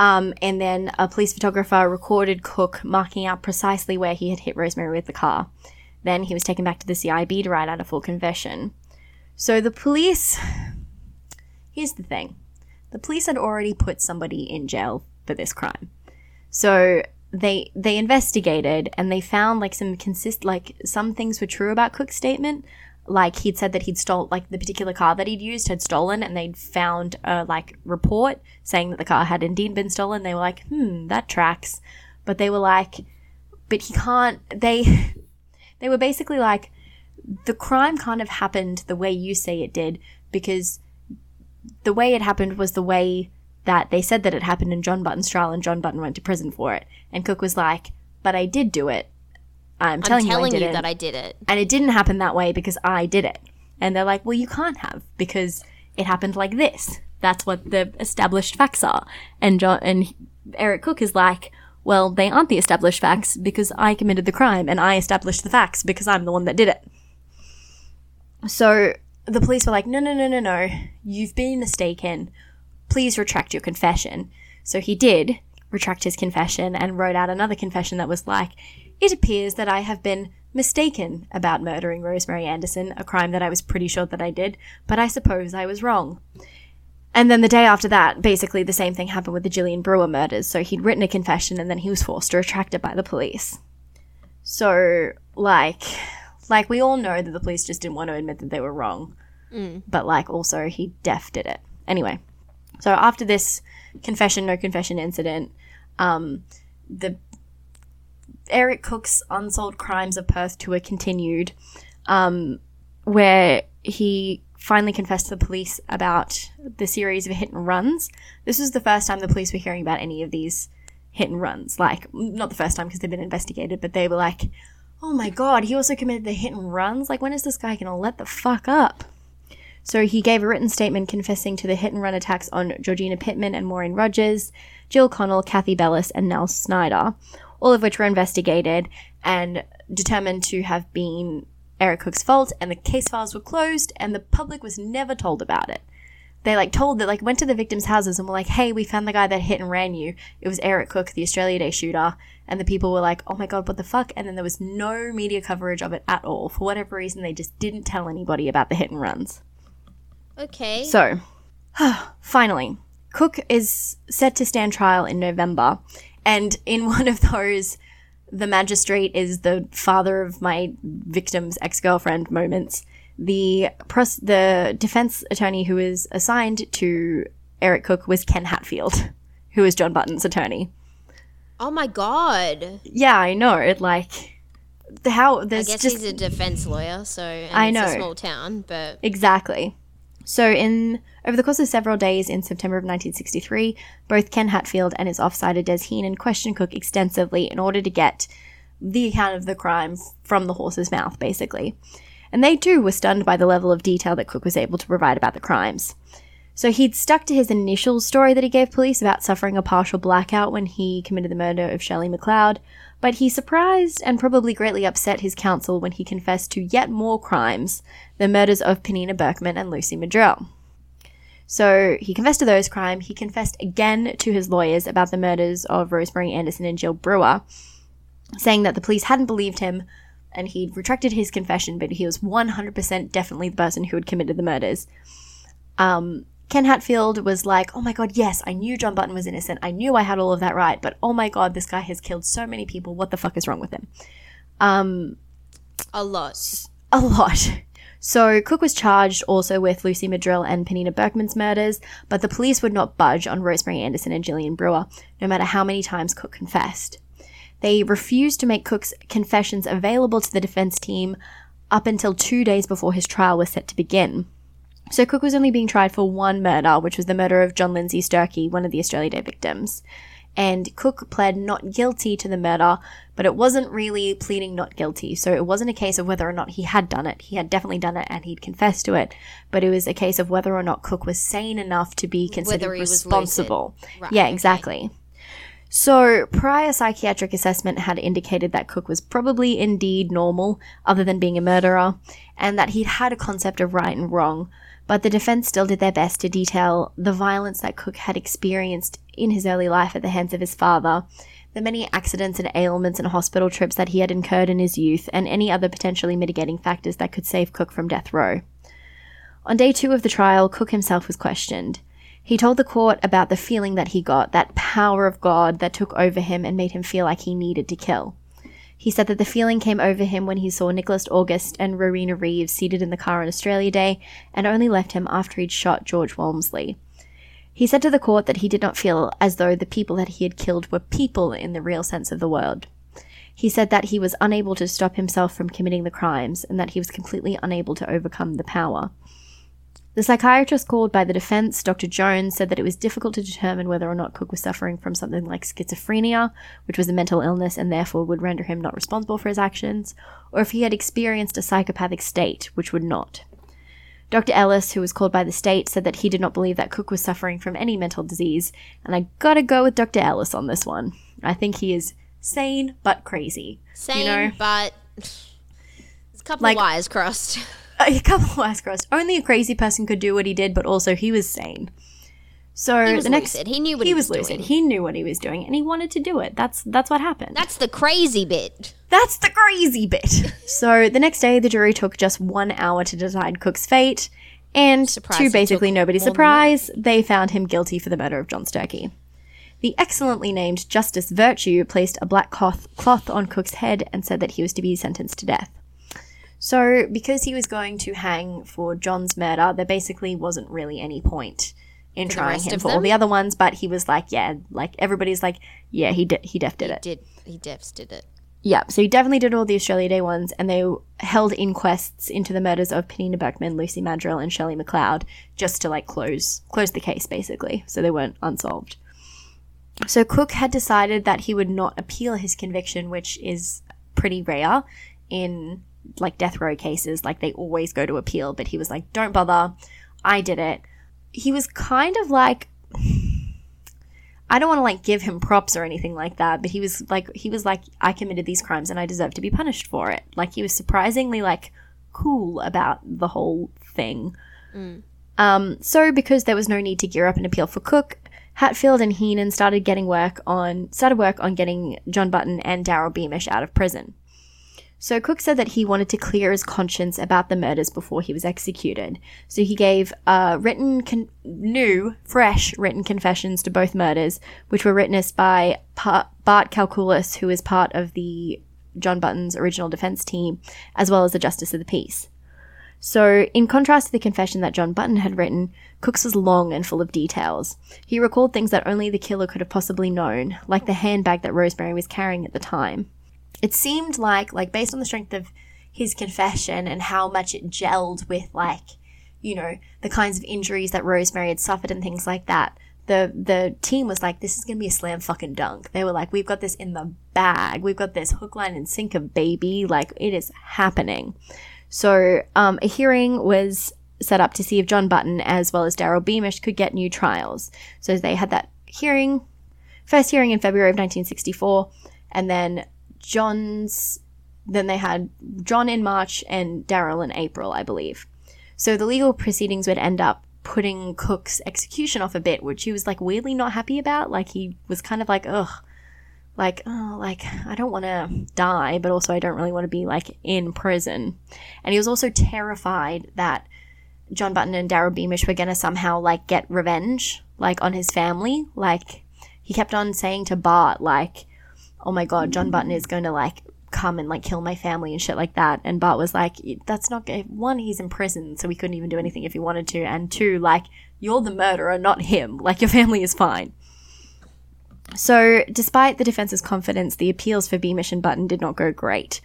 Um, and then a police photographer recorded Cooke marking out precisely where he had hit Rosemary with the car. Then he was taken back to the CIB to write out a full confession. So the police. Here's the thing the police had already put somebody in jail for this crime. So they they investigated and they found like some consist like some things were true about Cooke's statement. Like he'd said that he'd stole like the particular car that he'd used had stolen, and they'd found a like report saying that the car had indeed been stolen. They were like, hmm, that tracks. But they were like, but he can't. They they were basically like, the crime kind of happened the way you say it did because the way it happened was the way that they said that it happened in John Button's trial, and John Button went to prison for it. And Cooke was like, "But I did do it. I'm telling, I'm telling you, I you that I did it. and it didn't happen that way because I did it." And they're like, "Well, you can't have because it happened like this. That's what the established facts are." And John and Eric Cooke is like, "Well, they aren't the established facts because I committed the crime and I established the facts because I'm the one that did it." So the police were like, no, no, no, no, no. You've been mistaken. Please retract your confession. So he did retract his confession and wrote out another confession that was like, it appears that I have been mistaken about murdering Rosemary Anderson, a crime that I was pretty sure that I did, but I suppose I was wrong. And then the day after that, basically the same thing happened with the Gillian Brewer murders. So he'd written a confession and then he was forced to retract it by the police. So, like, like we all know that the police just didn't want to admit that they were wrong but like also he def did it anyway so after this confession no confession incident um the eric cooke's unsolved crimes of perth tour continued um where he finally confessed to the police about the series of hit and runs. This was the first time the police were hearing about any of these hit and runs. Like not the first time because they've been investigated but they were like oh my god he also committed the hit and runs? Like when is this guy gonna let the fuck up? So he gave a written statement confessing to the hit and run attacks on Georgina Pittman and Maureen Rogers, Jill Connell, Kathy Bellis, and Nell Snyder, all of which were investigated and determined to have been Eric Cooke's fault, and the case files were closed, and the public was never told about it. They like told that like went to the victims' houses and were like, "Hey, we found the guy that hit and ran you. It was Eric Cooke, the Australia Day shooter." And the people were like, "Oh my god, what the fuck?" And then there was no media coverage of it at all. For whatever reason, they just didn't tell anybody about the hit and runs. Okay. So, (sighs) finally, Cooke is set to stand trial in November, and in (laughs) one of those, the magistrate is the father of my victim's ex girlfriend moments. The the defense attorney who was assigned to Eric Cooke was Ken Hatfield, who is John Button's attorney. oh my god. Yeah, I know. It like the how I guess just he's a defense lawyer, so and I it's know. a small town, but Exactly. So, in over the course of several days in September of 1963, both Ken Hatfield and his officer Des Heenan questioned Cooke extensively in order to get the account of the crime from the horse's mouth, basically. And they too were stunned by the level of detail that Cooke was able to provide about the crimes. So he'd stuck to his initial story that he gave police about suffering a partial blackout when he committed the murder of Shirley McLeod, but he surprised and probably greatly upset his counsel when he confessed to yet more crimes the murders of Penina Berkman and Lucy Madrill. So he confessed to those crimes. He confessed again to his lawyers about the murders of Rosemary Anderson and Jill Brewer, saying that the police hadn't believed him and he'd retracted his confession, but he was 100% definitely the person who had committed the murders. Um, Ken Hatfield was like, oh my god, yes, I knew John Button was innocent. I knew I had all of that right, but oh my god, this guy has killed so many people. What the fuck is wrong with him? Um, a lot. a lot. (laughs) So Cooke was charged also with Lucy Madrill and Penina Berkman's murders, but the police would not budge on Rosemary Anderson and Gillian Brewer, no matter how many times Cooke confessed. They refused to make Cooke's confessions available to the defense team up until two days before his trial was set to begin. So Cooke was only being tried for one murder, which was the murder of John Lindsay Sturkey, one of the Australia Day victims. And Cooke pled not guilty to the murder, but it wasn't really pleading not guilty. So it wasn't a case of whether or not he had done it. He had definitely done it and he'd confessed to it. But it was a case of whether or not Cooke was sane enough to be considered Whether he was responsible. Right, yeah, okay. exactly. So, prior psychiatric assessment had indicated that Cooke was probably indeed normal, other than being a murderer, and that he'd had a concept of right and wrong, but the defense still did their best to detail the violence that Cooke had experienced in his early life at the hands of his father, the many accidents and ailments and hospital trips that he had incurred in his youth, and any other potentially mitigating factors that could save Cooke from death row. On day two of the trial, Cooke himself was questioned. He told the court about the feeling that he got, that power of God that took over him and made him feel like he needed to kill. He said that the feeling came over him when he saw Nicholas August and Rowena Reeves seated in the car on Australia Day and only left him after he'd shot George Walmsley. He said to the court that he did not feel as though the people that he had killed were people in the real sense of the word. He said that he was unable to stop himself from committing the crimes and that he was completely unable to overcome the power. The psychiatrist called by the defense, Dr. Jones, said that it was difficult to determine whether or not Cooke was suffering from something like schizophrenia, which was a mental illness and therefore would render him not responsible for his actions, or if he had experienced a psychopathic state, which would not. Dr. Ellis, who was called by the state, said that he did not believe that Cooke was suffering from any mental disease, and I gotta go with Dr. Ellis on this one. I think he is sane but crazy. Sane You know? but there's a couple Like- of wires crossed. (laughs) a couple of wires crossed. Only a crazy person could do what he did, but also he was sane. So He was the next lucid. He knew what he he was was lucid. doing. He knew what he was doing, and he wanted to do it. That's that's what happened. That's the crazy bit. That's the crazy bit. (laughs) so the next day, the jury took just one hour to decide Cooke's fate, and Surprised to basically nobody's surprise, they found him guilty for the murder of John Sturkey. The excellently named Justice Virtue placed a black cloth, cloth on Cooke's head and said that he was to be sentenced to death. So, because he was going to hang for John's murder, there basically wasn't really any point in the trying him for all the other ones. But he was like, yeah, like everybody's like, yeah, he de- he def did it. Did he defs did it? Yeah, so he definitely did all the Australia Day ones, and they held inquests into the murders of Penina Berkman, Lucy Madrill, and Shirley McLeod, just to like close close the case, basically, so they weren't unsolved. So Cooke had decided that he would not appeal his conviction, which is pretty rare in like death row cases. Like they always go to appeal, but he was like, "Don't bother, I did it." He was kind of like (sighs) I don't want to like give him props or anything like that, but he was like he was like I committed these crimes and I deserve to be punished for it. Like he was surprisingly like cool about the whole thing. Um, so because there was no need to gear up an appeal for Cooke, Hatfield and Heenan started getting work on started work on getting John Button and Daryl Beamish out of prison. So Cooke said that he wanted to clear his conscience about the murders before he was executed. So he gave uh, written, con- new, fresh written confessions to both murders, which were witnessed by pa- Bart Calculus, who is part of the John Button's original defense team, as well as the Justice of the Peace. So, in contrast to the confession that John Button had written, Cooke's was long and full of details. He recalled things that only the killer could have possibly known, like the handbag that Rosemary was carrying at the time it seemed like like based on the strength of his confession and how much it gelled with like you know the kinds of injuries that Rosemary had suffered and things like that the the team was like this is going to be a slam fucking dunk. They were like we've got this in the bag. We've got this hook line and sinker baby. Like it is happening. So um, a hearing was set up to see if John Button as well as Daryl Beamish could get new trials. So they had that hearing first hearing in February of 1964 and then John's then they had John in March and Daryl in April, I believe. So the legal proceedings would end up putting Cooke's execution off a bit, which he was like weirdly not happy about. Like he was kind of like, ugh, like, oh, like I don't want to die, but also I don't really want to be like in prison. And he was also terrified that John Button and Daryl Beamish were to somehow like get revenge, like on his family. Like he kept on saying to Bart, like, oh my god, John Button is going to like come and like kill my family and shit like that. And Bart was like, that's not good. One, he's in prison, so he couldn't even do anything if he wanted to. And two, like, you're the murderer, not him. (laughs) Like, your family is fine. So, despite the defense's confidence, the appeals for Beamish and Button did not go great.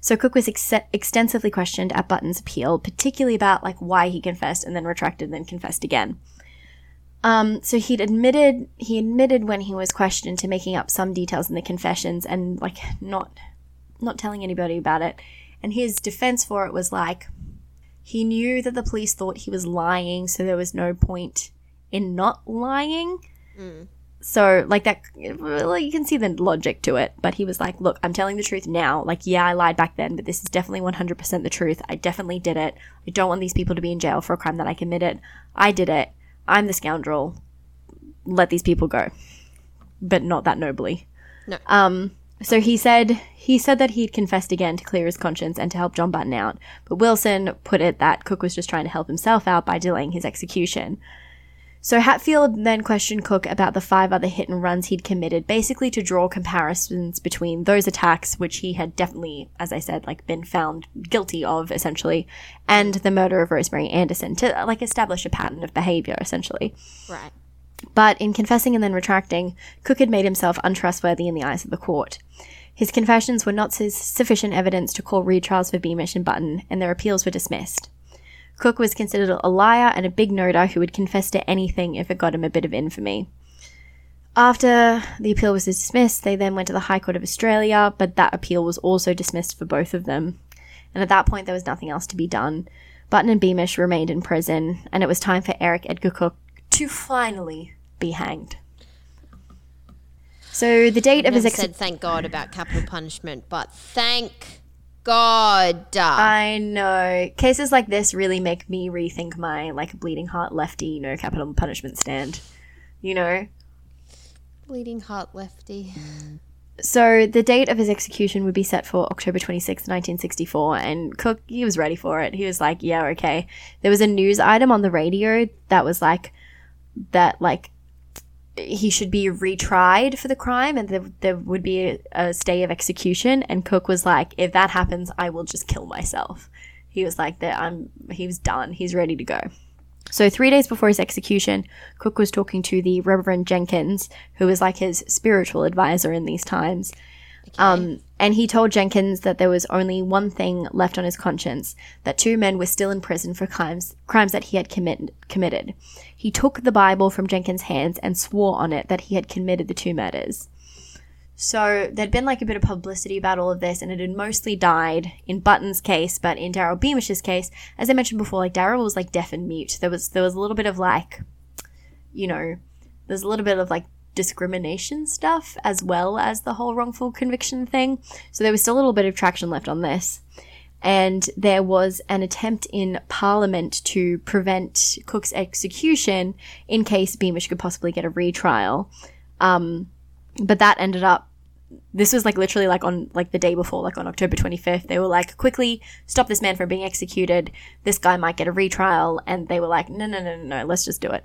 So Cooke was ex- extensively questioned at Button's appeal, particularly about like why he confessed and then retracted and then confessed again. Um, so he'd admitted he admitted when he was questioned to making up some details in the confessions and like not not telling anybody about it. And his defense for it was like he knew that the police thought he was lying, so there was no point in not lying. So, like that, well, you can see the logic to it. But he was like, Look, I'm telling the truth now. Like, yeah, I lied back then, but this is definitely 100% the truth. I definitely did it. I don't want these people to be in jail for a crime that I committed. I did it. I'm the scoundrel. Let these people go. But not that nobly. No. Um, so he said he said that he'd confessed again to clear his conscience and to help John Button out, but Wilson put it that Cooke was just trying to help himself out by delaying his execution. So Hatfield then questioned Cooke about the five other hit and runs he'd committed, basically to draw comparisons between those attacks, which he had definitely, as I said, like been found guilty of, essentially, and the murder of Rosemary Anderson to like establish a pattern of behavior, essentially. Right. But in confessing and then retracting, Cooke had made himself untrustworthy in the eyes of the court. His confessions were not su- sufficient evidence to call retrials for Beamish and Button, and their appeals were dismissed. Cooke was considered a liar and a big noter who would confess to anything if it got him a bit of infamy. After the appeal was dismissed, they then went to the High Court of Australia, but that appeal was also dismissed for both of them. And at that point, there was nothing else to be done. Button and Beamish remained in prison, and it was time for Eric Edgar Cooke to finally be hanged. So the date of his ex- said thank God about capital punishment, but thank God. I know cases like this really make me rethink my like bleeding heart lefty no capital punishment stand. You know, Bleeding heart lefty. So the date of his execution would be set for October 26, 1964, and Cooke, he was ready for it. He was like, yeah, okay. There was a news item on the radio that was like, that like, he should be retried for the crime and there, there would be a, a stay of execution. And Cooke was like, if that happens, I will just kill myself. He was like, that I'm, he was done. He's ready to go. So, three days before his execution, Cooke was talking to the Reverend Jenkins, who was like his spiritual advisor in these times. Um, and he told Jenkins that there was only one thing left on his conscience that two men were still in prison for crimes, crimes that he had commit, committed. He took the Bible from Jenkins' hands and swore on it that he had committed the two murders. So there'd been like a bit of publicity about all of this, and it had mostly died in Button's case, but in Daryl Beamish's case, as I mentioned before, like Daryl was like deaf and mute. There was there was a little bit of like, you know, there's a little bit of like discrimination stuff as well as the whole wrongful conviction thing. So there was still a little bit of traction left on this. And there was an attempt in Parliament to prevent Cooke's execution in case Beamish could possibly get a retrial. Um, but that ended up this was like literally like on like the day before like on october 25th they were like quickly stop this man from being executed. This guy might get a retrial. And they were like no no no no no let's just do it.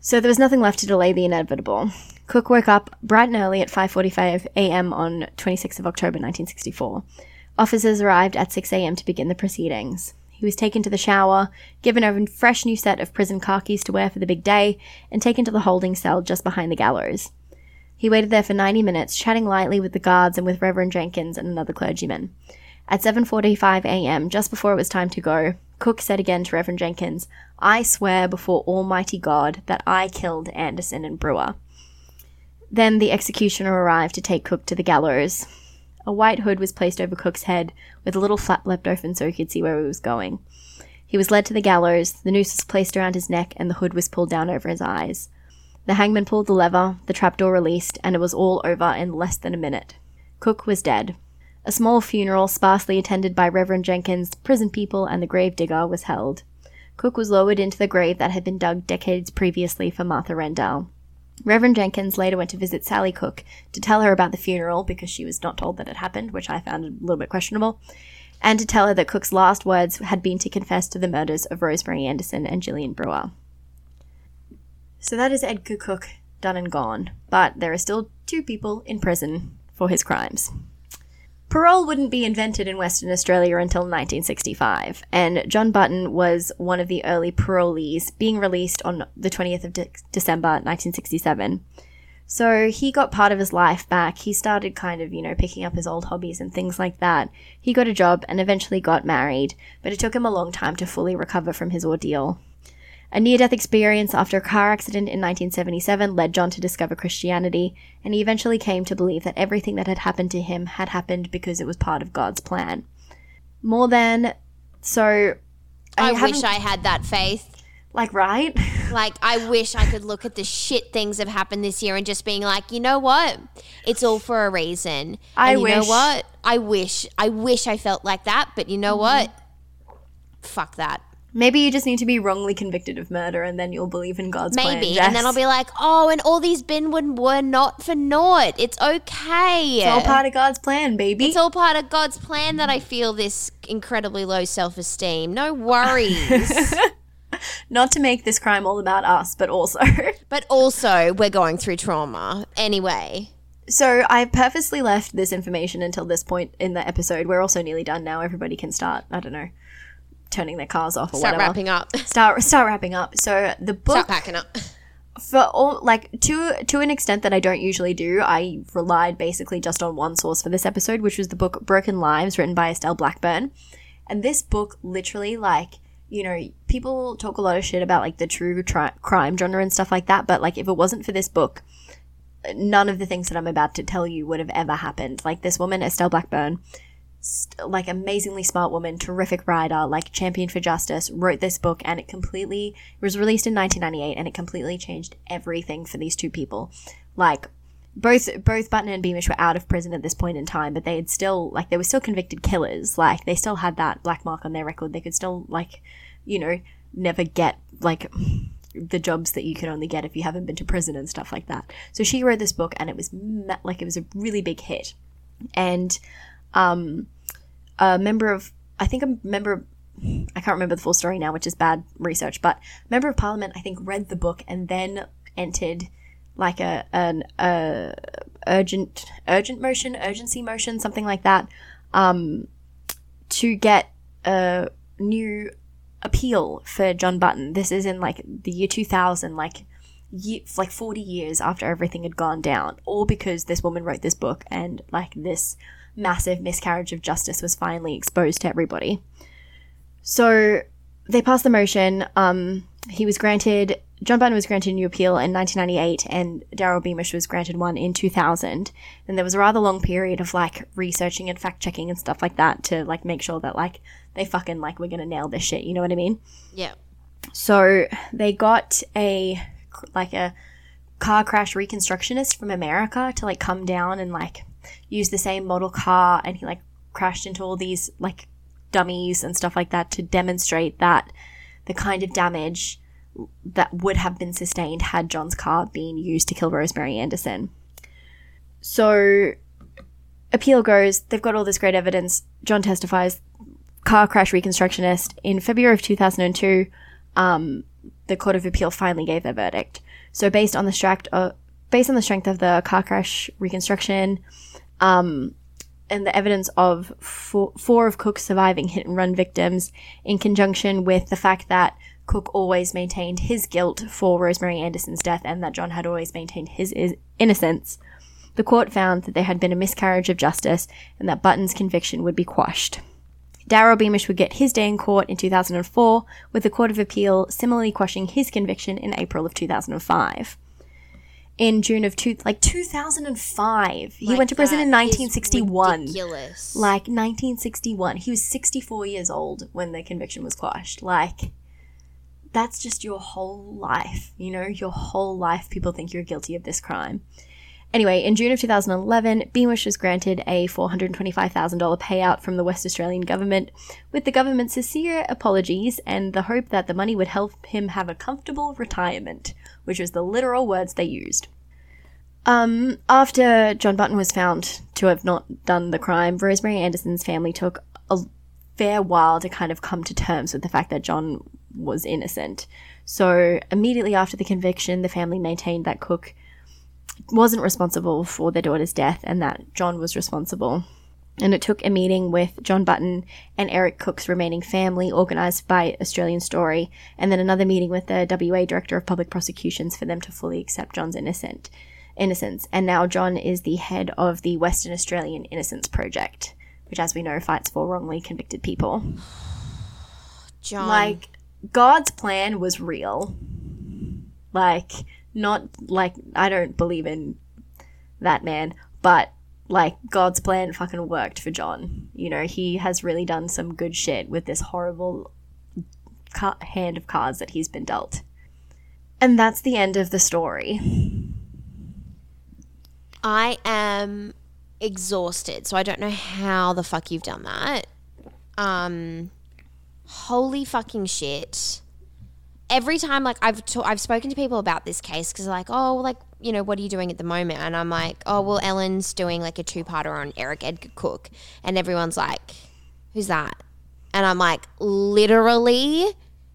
So there was nothing left to delay the inevitable. Cooke woke up bright and early at 5.45 a.m on 26th of october 1964 officers arrived at 6 a.m to begin the proceedings he was taken to the shower, given a fresh new set of prison khakis to wear for the big day, and taken to the holding cell just behind the gallows. He waited there for 90 minutes, chatting lightly with the guards and with Reverend Jenkins and another clergyman. At 7:45 a.m., just before it was time to go, Cooke said again to Reverend Jenkins, "I swear before Almighty God that I killed Anderson and Brewer." Then the executioner arrived to take Cooke to the gallows. A white hood was placed over Cooke's head, with a little flap left open so he could see where he was going. He was led to the gallows, the noose was placed around his neck, and the hood was pulled down over his eyes. The hangman pulled the lever, the trapdoor released, and it was all over in less than a minute. Cooke was dead. A small funeral, sparsely attended by Reverend Jenkins, prison people, and the grave digger, was held. Cooke was lowered into the grave that had been dug decades previously for Martha Rendell. Reverend Jenkins later went to visit Sally Cooke to tell her about the funeral because she was not told that it happened, which I found a little bit questionable, and to tell her that Cooke's last words had been to confess to the murders of Rosemary Anderson and Gillian Brewer. So that is Edgar Cooke done and gone, but there are still two people in prison for his crimes. Parole wouldn't be invented in Western Australia until 1965, and John Button was one of the early parolees, being released on the 20th of De- December 1967. So he got part of his life back. He started kind of, you know, picking up his old hobbies and things like that. He got a job and eventually got married, but it took him a long time to fully recover from his ordeal. A near death experience after a car accident in 1977 led John to discover Christianity, and he eventually came to believe that everything that had happened to him had happened because it was part of God's plan. More than so. I, haven't- wish I had that faith. like right (laughs) Like, I wish I could look at the shit things that have happened this year and just being like, you know what? It's all for a reason. I and you know what? I wish, I wish I felt like that, but you know Mm-hmm. what? Fuck that. Maybe you just need to be wrongly convicted of murder and then you'll believe in God's plan. Maybe. And then I'll be like, oh, and all these bin were, were not for naught. It's okay. It's all part of God's plan, baby. It's all part of God's plan that I feel this incredibly low self esteem. No worries. (laughs) Not to make this crime all about us, but also. (laughs) but also, we're going through trauma. Anyway. so I purposely left this information until this point in the episode. We're also nearly done now. Everybody can start, I don't know, turning their cars off or whatever. Start whatever. wrapping up. (laughs) Start start wrapping up. So the book Start packing up. for all like to to an extent that I don't usually do, I relied basically just on one source for this episode, which was the book Broken Lives, written by Estelle Blackburn. And this book literally like you know, people talk a lot of shit about like the true tri- crime genre and stuff like that, but like if it wasn't for this book, none of the things that I'm about to tell you would have ever happened. Like this woman, Estelle Blackburn, like amazingly smart woman, terrific writer, like champion for justice, wrote this book and it completely it was released in 1998 and it completely changed everything for these two people. Like both both Button and Beamish were out of prison at this point in time, but they had still like they were still convicted killers. Like they still had that black mark on their record. They could still like, you know, never get like the jobs that you can only get if you haven't been to prison and stuff like that. So she wrote this book and it was like it was a really big hit. And um a member of I think a member I can't remember the full story now, which is bad research, but member of parliament I think read the book and then entered like a an a urgent urgent motion, urgency motion, something like that, um, to get a new appeal for John Button. This is in like the year two thousand, like like forty years after everything had gone down, all because this woman wrote this book and like this massive miscarriage of justice was finally exposed to everybody. So they passed the motion. Um, he was granted, John Button was granted a new appeal in 1998, and Daryl Beamish was granted one in 2000. And there was a rather long period of like researching and fact checking and stuff like that to like make sure that like they fucking like we're gonna nail this shit. You know what I mean? Yeah. So they got a like a car crash reconstructionist from America to like come down and like use the same model car and he like crashed into all these like dummies and stuff like that to demonstrate that the kind of damage that would have been sustained had John's car been used to kill Rosemary Anderson. So appeal goes, they've got all this great evidence. John testifies, car crash reconstructionist. In February of 2002, um, the Court of Appeal finally gave their verdict. So based on the of, based on the strength of the car crash reconstruction, um, and the evidence of four, four of Cooke's surviving hit and run victims, in conjunction with the fact that Cooke always maintained his guilt for Rosemary Anderson's death and that John had always maintained his is- innocence, the court found that there had been a miscarriage of justice and that Button's conviction would be quashed. Daryl Beamish would get his day in court in 2004, with the Court of Appeal similarly quashing his conviction in April of 2005. In June of two, like 2005, he went to prison in 1961. Ridiculous. Like 1961. He was 64 years old when the conviction was quashed. Like, that's just your whole life. You know, your whole life, people think you're guilty of this crime. Anyway, in June of 2011, Beamish was granted a $425,000 payout from the West Australian government, with the government's sincere apologies and the hope that the money would help him have a comfortable retirement, which was the literal words they used. Um, after John Button was found to have not done the crime, Rosemary Anderson's family took a fair while to kind of come to terms with the fact that John was innocent. So immediately after the conviction, the family maintained that Cooke wasn't responsible for their daughter's death and that John was responsible. And it took a meeting with John Button and Eric Cooke's remaining family, organised by Australian Story, and then another meeting with the WA Director of Public Prosecutions for them to fully accept John's innocent innocence. And now John is the head of the Western Australian Innocence Project, which, as we know, fights for wrongly convicted people. (sighs) John. Like, God's plan was real. Like, not like, I don't believe in that man, but like, God's plan fucking worked for John. You know, he has really done some good shit with this horrible ca- hand of cards that he's been dealt. And that's the end of the story. I am exhausted, so I don't know how the fuck you've done that. Um, holy fucking shit! Every time, like I've ta- I've spoken to people about this case because like, oh, like you know, what are you doing at the moment? And I'm like, oh, well, Ellen's doing like a two parter on Eric Edgar Cooke, and everyone's like, who's that? And I'm like, literally,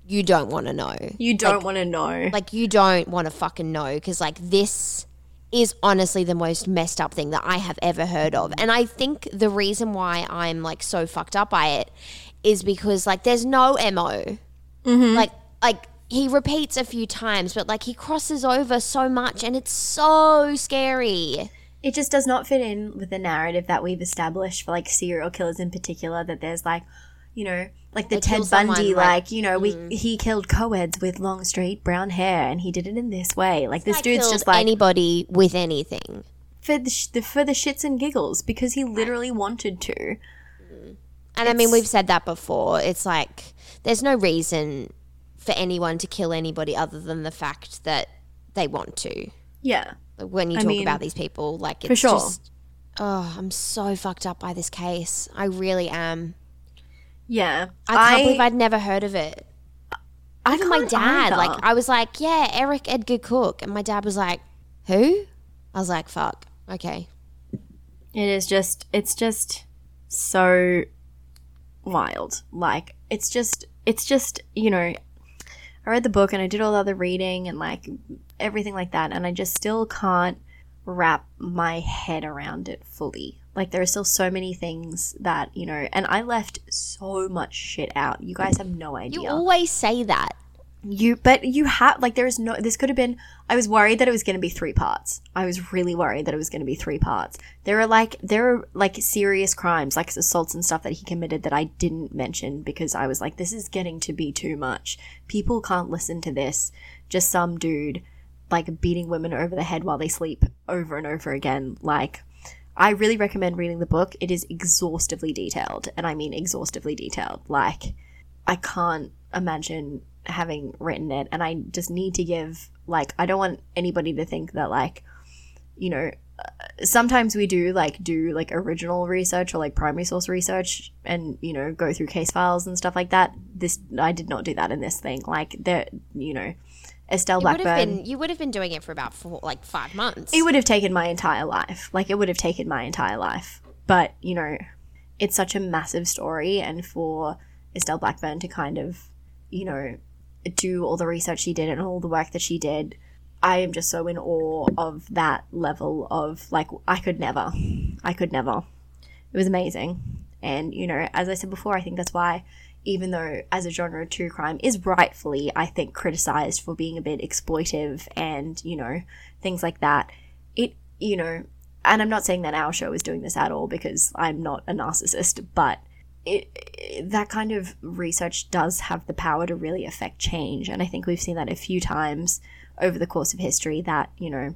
you don't want to know. You don't want to know. Like you don't want to fucking know because like this is honestly the most messed up thing that I have ever heard of. And I think the reason why I'm like so fucked up by it is because like there's no MO. Mm-hmm. Like like he repeats a few times, but like he crosses over so much and it's so scary. it just does not fit in with the narrative that we've established for like serial killers in particular that there's like you know like the They ted someone, bundy like- like you know we mm. he killed co-eds with long straight brown hair and he did it in this way like this Like, dude's just like anybody with anything. for the, sh- the for the shits and giggles because he literally wanted to mm. And I mean, we've said that before. It's like there's no reason for anyone to kill anybody other than the fact that they want to. yeah when you I talk mean, about these people, like it's sure. just oh, I'm so fucked up by this case. I really am. yeah I can't believe I'd never heard of it. I Even my dad, either. like I was like, yeah, Eric Edgar Cooke, and my dad was like, who? I was like, fuck, okay. It is just, it's just so wild. Like, it's just, it's just, you know, I read the book and I did all the other reading and like everything like that, and I just still can't wrap my head around it fully. Like, there are still so many things that, you know, and I left so much shit out. You guys have no idea. You always say that. You, but you have like there is no. This could have been. I was worried that it was going to be three parts. I was really worried that it was going to be three parts. There are like there are like serious crimes, like assaults and stuff that he committed that I didn't mention because I was like, this is getting to be too much. People can't listen to this. Just some dude like beating women over the head while they sleep over and over again. Like, I really recommend reading the book. It is exhaustively detailed, and I mean exhaustively detailed. Like, I can't imagine having written it and I just need to give like I don't want anybody to think that like you know uh, sometimes we do like do like original research or like primary source research and you know go through case files and stuff like that this I did not do that in this thing like there you know Estelle You would have Blackburn been you would have been doing it for about four, like five months. it would have taken my entire life. Like it would have taken my entire life. But, you know, it's such a massive story and for Estelle Blackburn to kind of, you know, do all the research she did and all the work that she did, I am just so in awe of that level of like I could never. I could never. It was amazing. And, you know, as I said before, I think that's why even though as a genre true crime is rightfully i think criticized for being a bit exploitive and you know things like that it you know and i'm not saying that our show is doing this at all because i'm not a narcissist but it, that kind of research does have the power to really affect change. And i think we've seen that a few times over the course of history that you know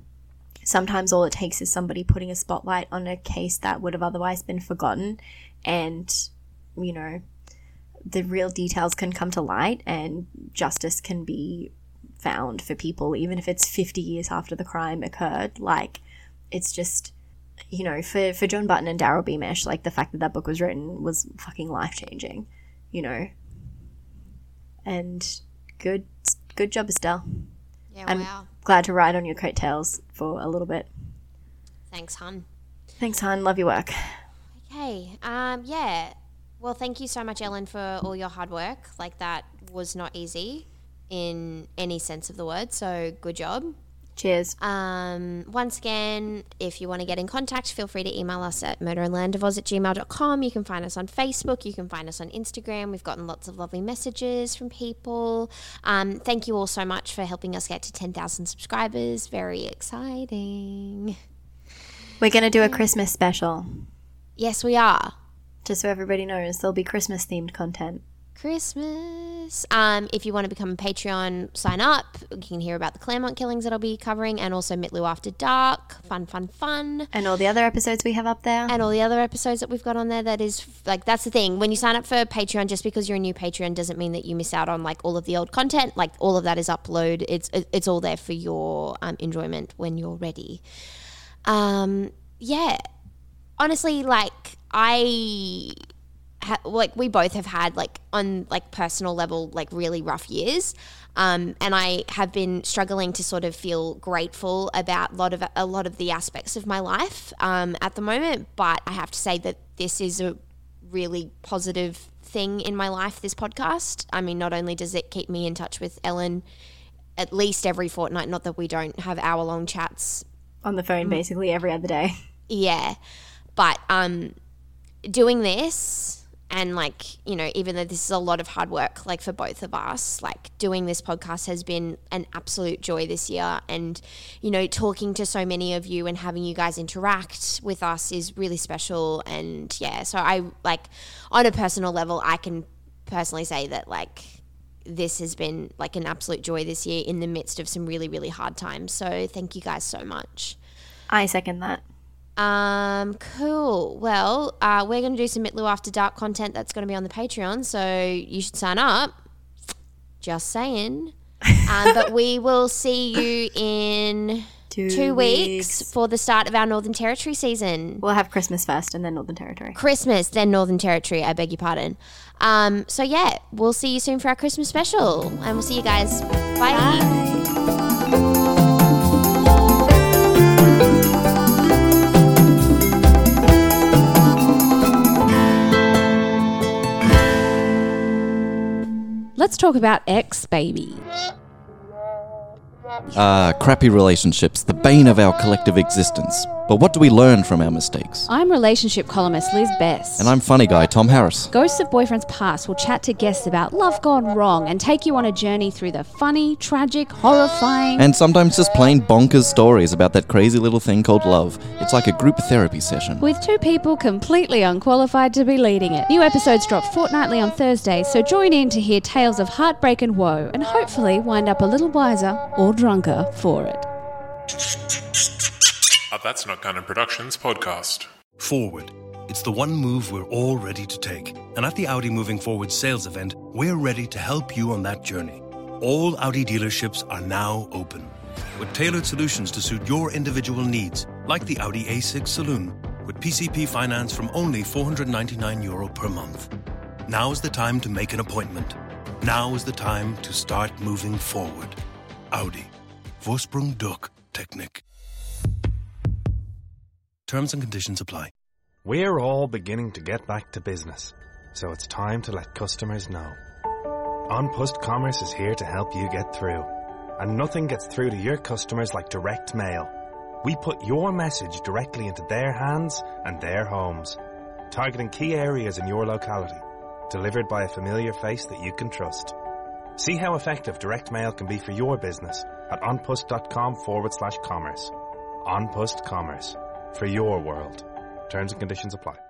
sometimes all it takes is somebody putting a spotlight on a case that would have otherwise been forgotten. And you know the real details can come to light and justice can be found for people even if it's 50 years after the crime occurred. Like it's just you know for for John Button and Daryl Beamish like the fact that that book was written was fucking life changing you know and good good job Estelle yeah, I'm wow. glad to ride on your coattails for a little bit Thanks, hun. thanks hon love your work Okay. Um. Yeah. Well, thank you so much, Ellen, for all your hard work. Like that was not easy in any sense of the word. So good job. Cheers Um, once again, if you want to get in contact, feel free to email us at murderandlandofoz at gmail.com. You can find us on Facebook. You can find us on Instagram. We've gotten lots of lovely messages from people. Um, thank you all so much for helping us get to 10,000 subscribers. Very exciting. we're gonna do a Christmas special Yes, we are. just so everybody knows there'll be Christmas themed content Christmas. Um, if you want to become a Patreon, sign up. You can hear about the Claremont killings that I'll be covering and also Mitlu After Dark. Fun, fun, fun. And all the other episodes we have up there. And all the other episodes that we've got on there that is like that's the thing. When you sign up for Patreon, just because you're a new Patreon doesn't mean that you miss out on like all of the old content. Like all of that is upload. It's it's all there for your um, enjoyment when you're ready. Um, yeah. Honestly, like I ha- like we both have had like on like personal level like really rough years. Um, and I have been struggling to sort of feel grateful about a lot of a lot of the aspects of my life um, at the moment. But I have to say that this is a really positive thing in my life this podcast. I mean not only does it keep me in touch with Ellen at least every fortnight not that we don't have hour long chats on the phone basically every other day. yeah. But um doing this and like you know even though this is a lot of hard work like for both of us like doing this podcast has been an absolute joy this year. And you know talking to so many of you and having you guys interact with us is really special. And yeah so i like on a personal level i can personally say that like this has been like an absolute joy this year in the midst of some really really hard times. So thank you guys so much. I second that. Um, cool. Well, uh, we're going to do some Mitlu After Dark content that's going to be on the Patreon, so you should sign up. Just saying. um, but we (laughs) will see you in Two weeks, weeks. for the start of our Northern Territory season. We'll have Christmas first and then Northern Territory. Christmas, then Northern Territory, I beg your pardon. Um, so, yeah, we'll see you soon for our Christmas special, and we'll see you guys. Bye. Let's talk about X Baby. Ah, crappy relationships, the bane of our collective existence. But what do we learn from our mistakes? I'm relationship columnist Liz Best. And I'm funny guy Tom Harris. Ghosts of Boyfriends Past will chat to guests about love gone wrong and take you on a journey through the funny, tragic, horrifying. And sometimes just plain bonkers stories about that crazy little thing called love. It's like a group therapy session. with two people completely unqualified to be leading it. New episodes drop fortnightly on Thursdays, so join in to hear tales of heartbreak and woe, and hopefully wind up a little wiser or drunker for it. A That's Not Canon Productions podcast. Forward. It's the one move we're all ready to take. And at the Audi Moving Forward sales event, we're ready to help you on that journey. All Audi dealerships are now open. With tailored solutions to suit your individual needs, like the Audi A6 Saloon, with PCP finance from only 499 euro per month. Now is the time to make an appointment. Now is the time to start moving forward. Audi. Vorsprung durch Technik. Terms and conditions apply. We're all beginning to get back to business, so it's time to let customers know. An Post Commerce is here to help you get through. And nothing gets through to your customers like direct mail. We put your message directly into their hands and their homes, targeting key areas in your locality, delivered by a familiar face that you can trust. See how effective direct mail can be for your business at anpost.com forward slash commerce. An Post Commerce. For your world. Terms and conditions apply.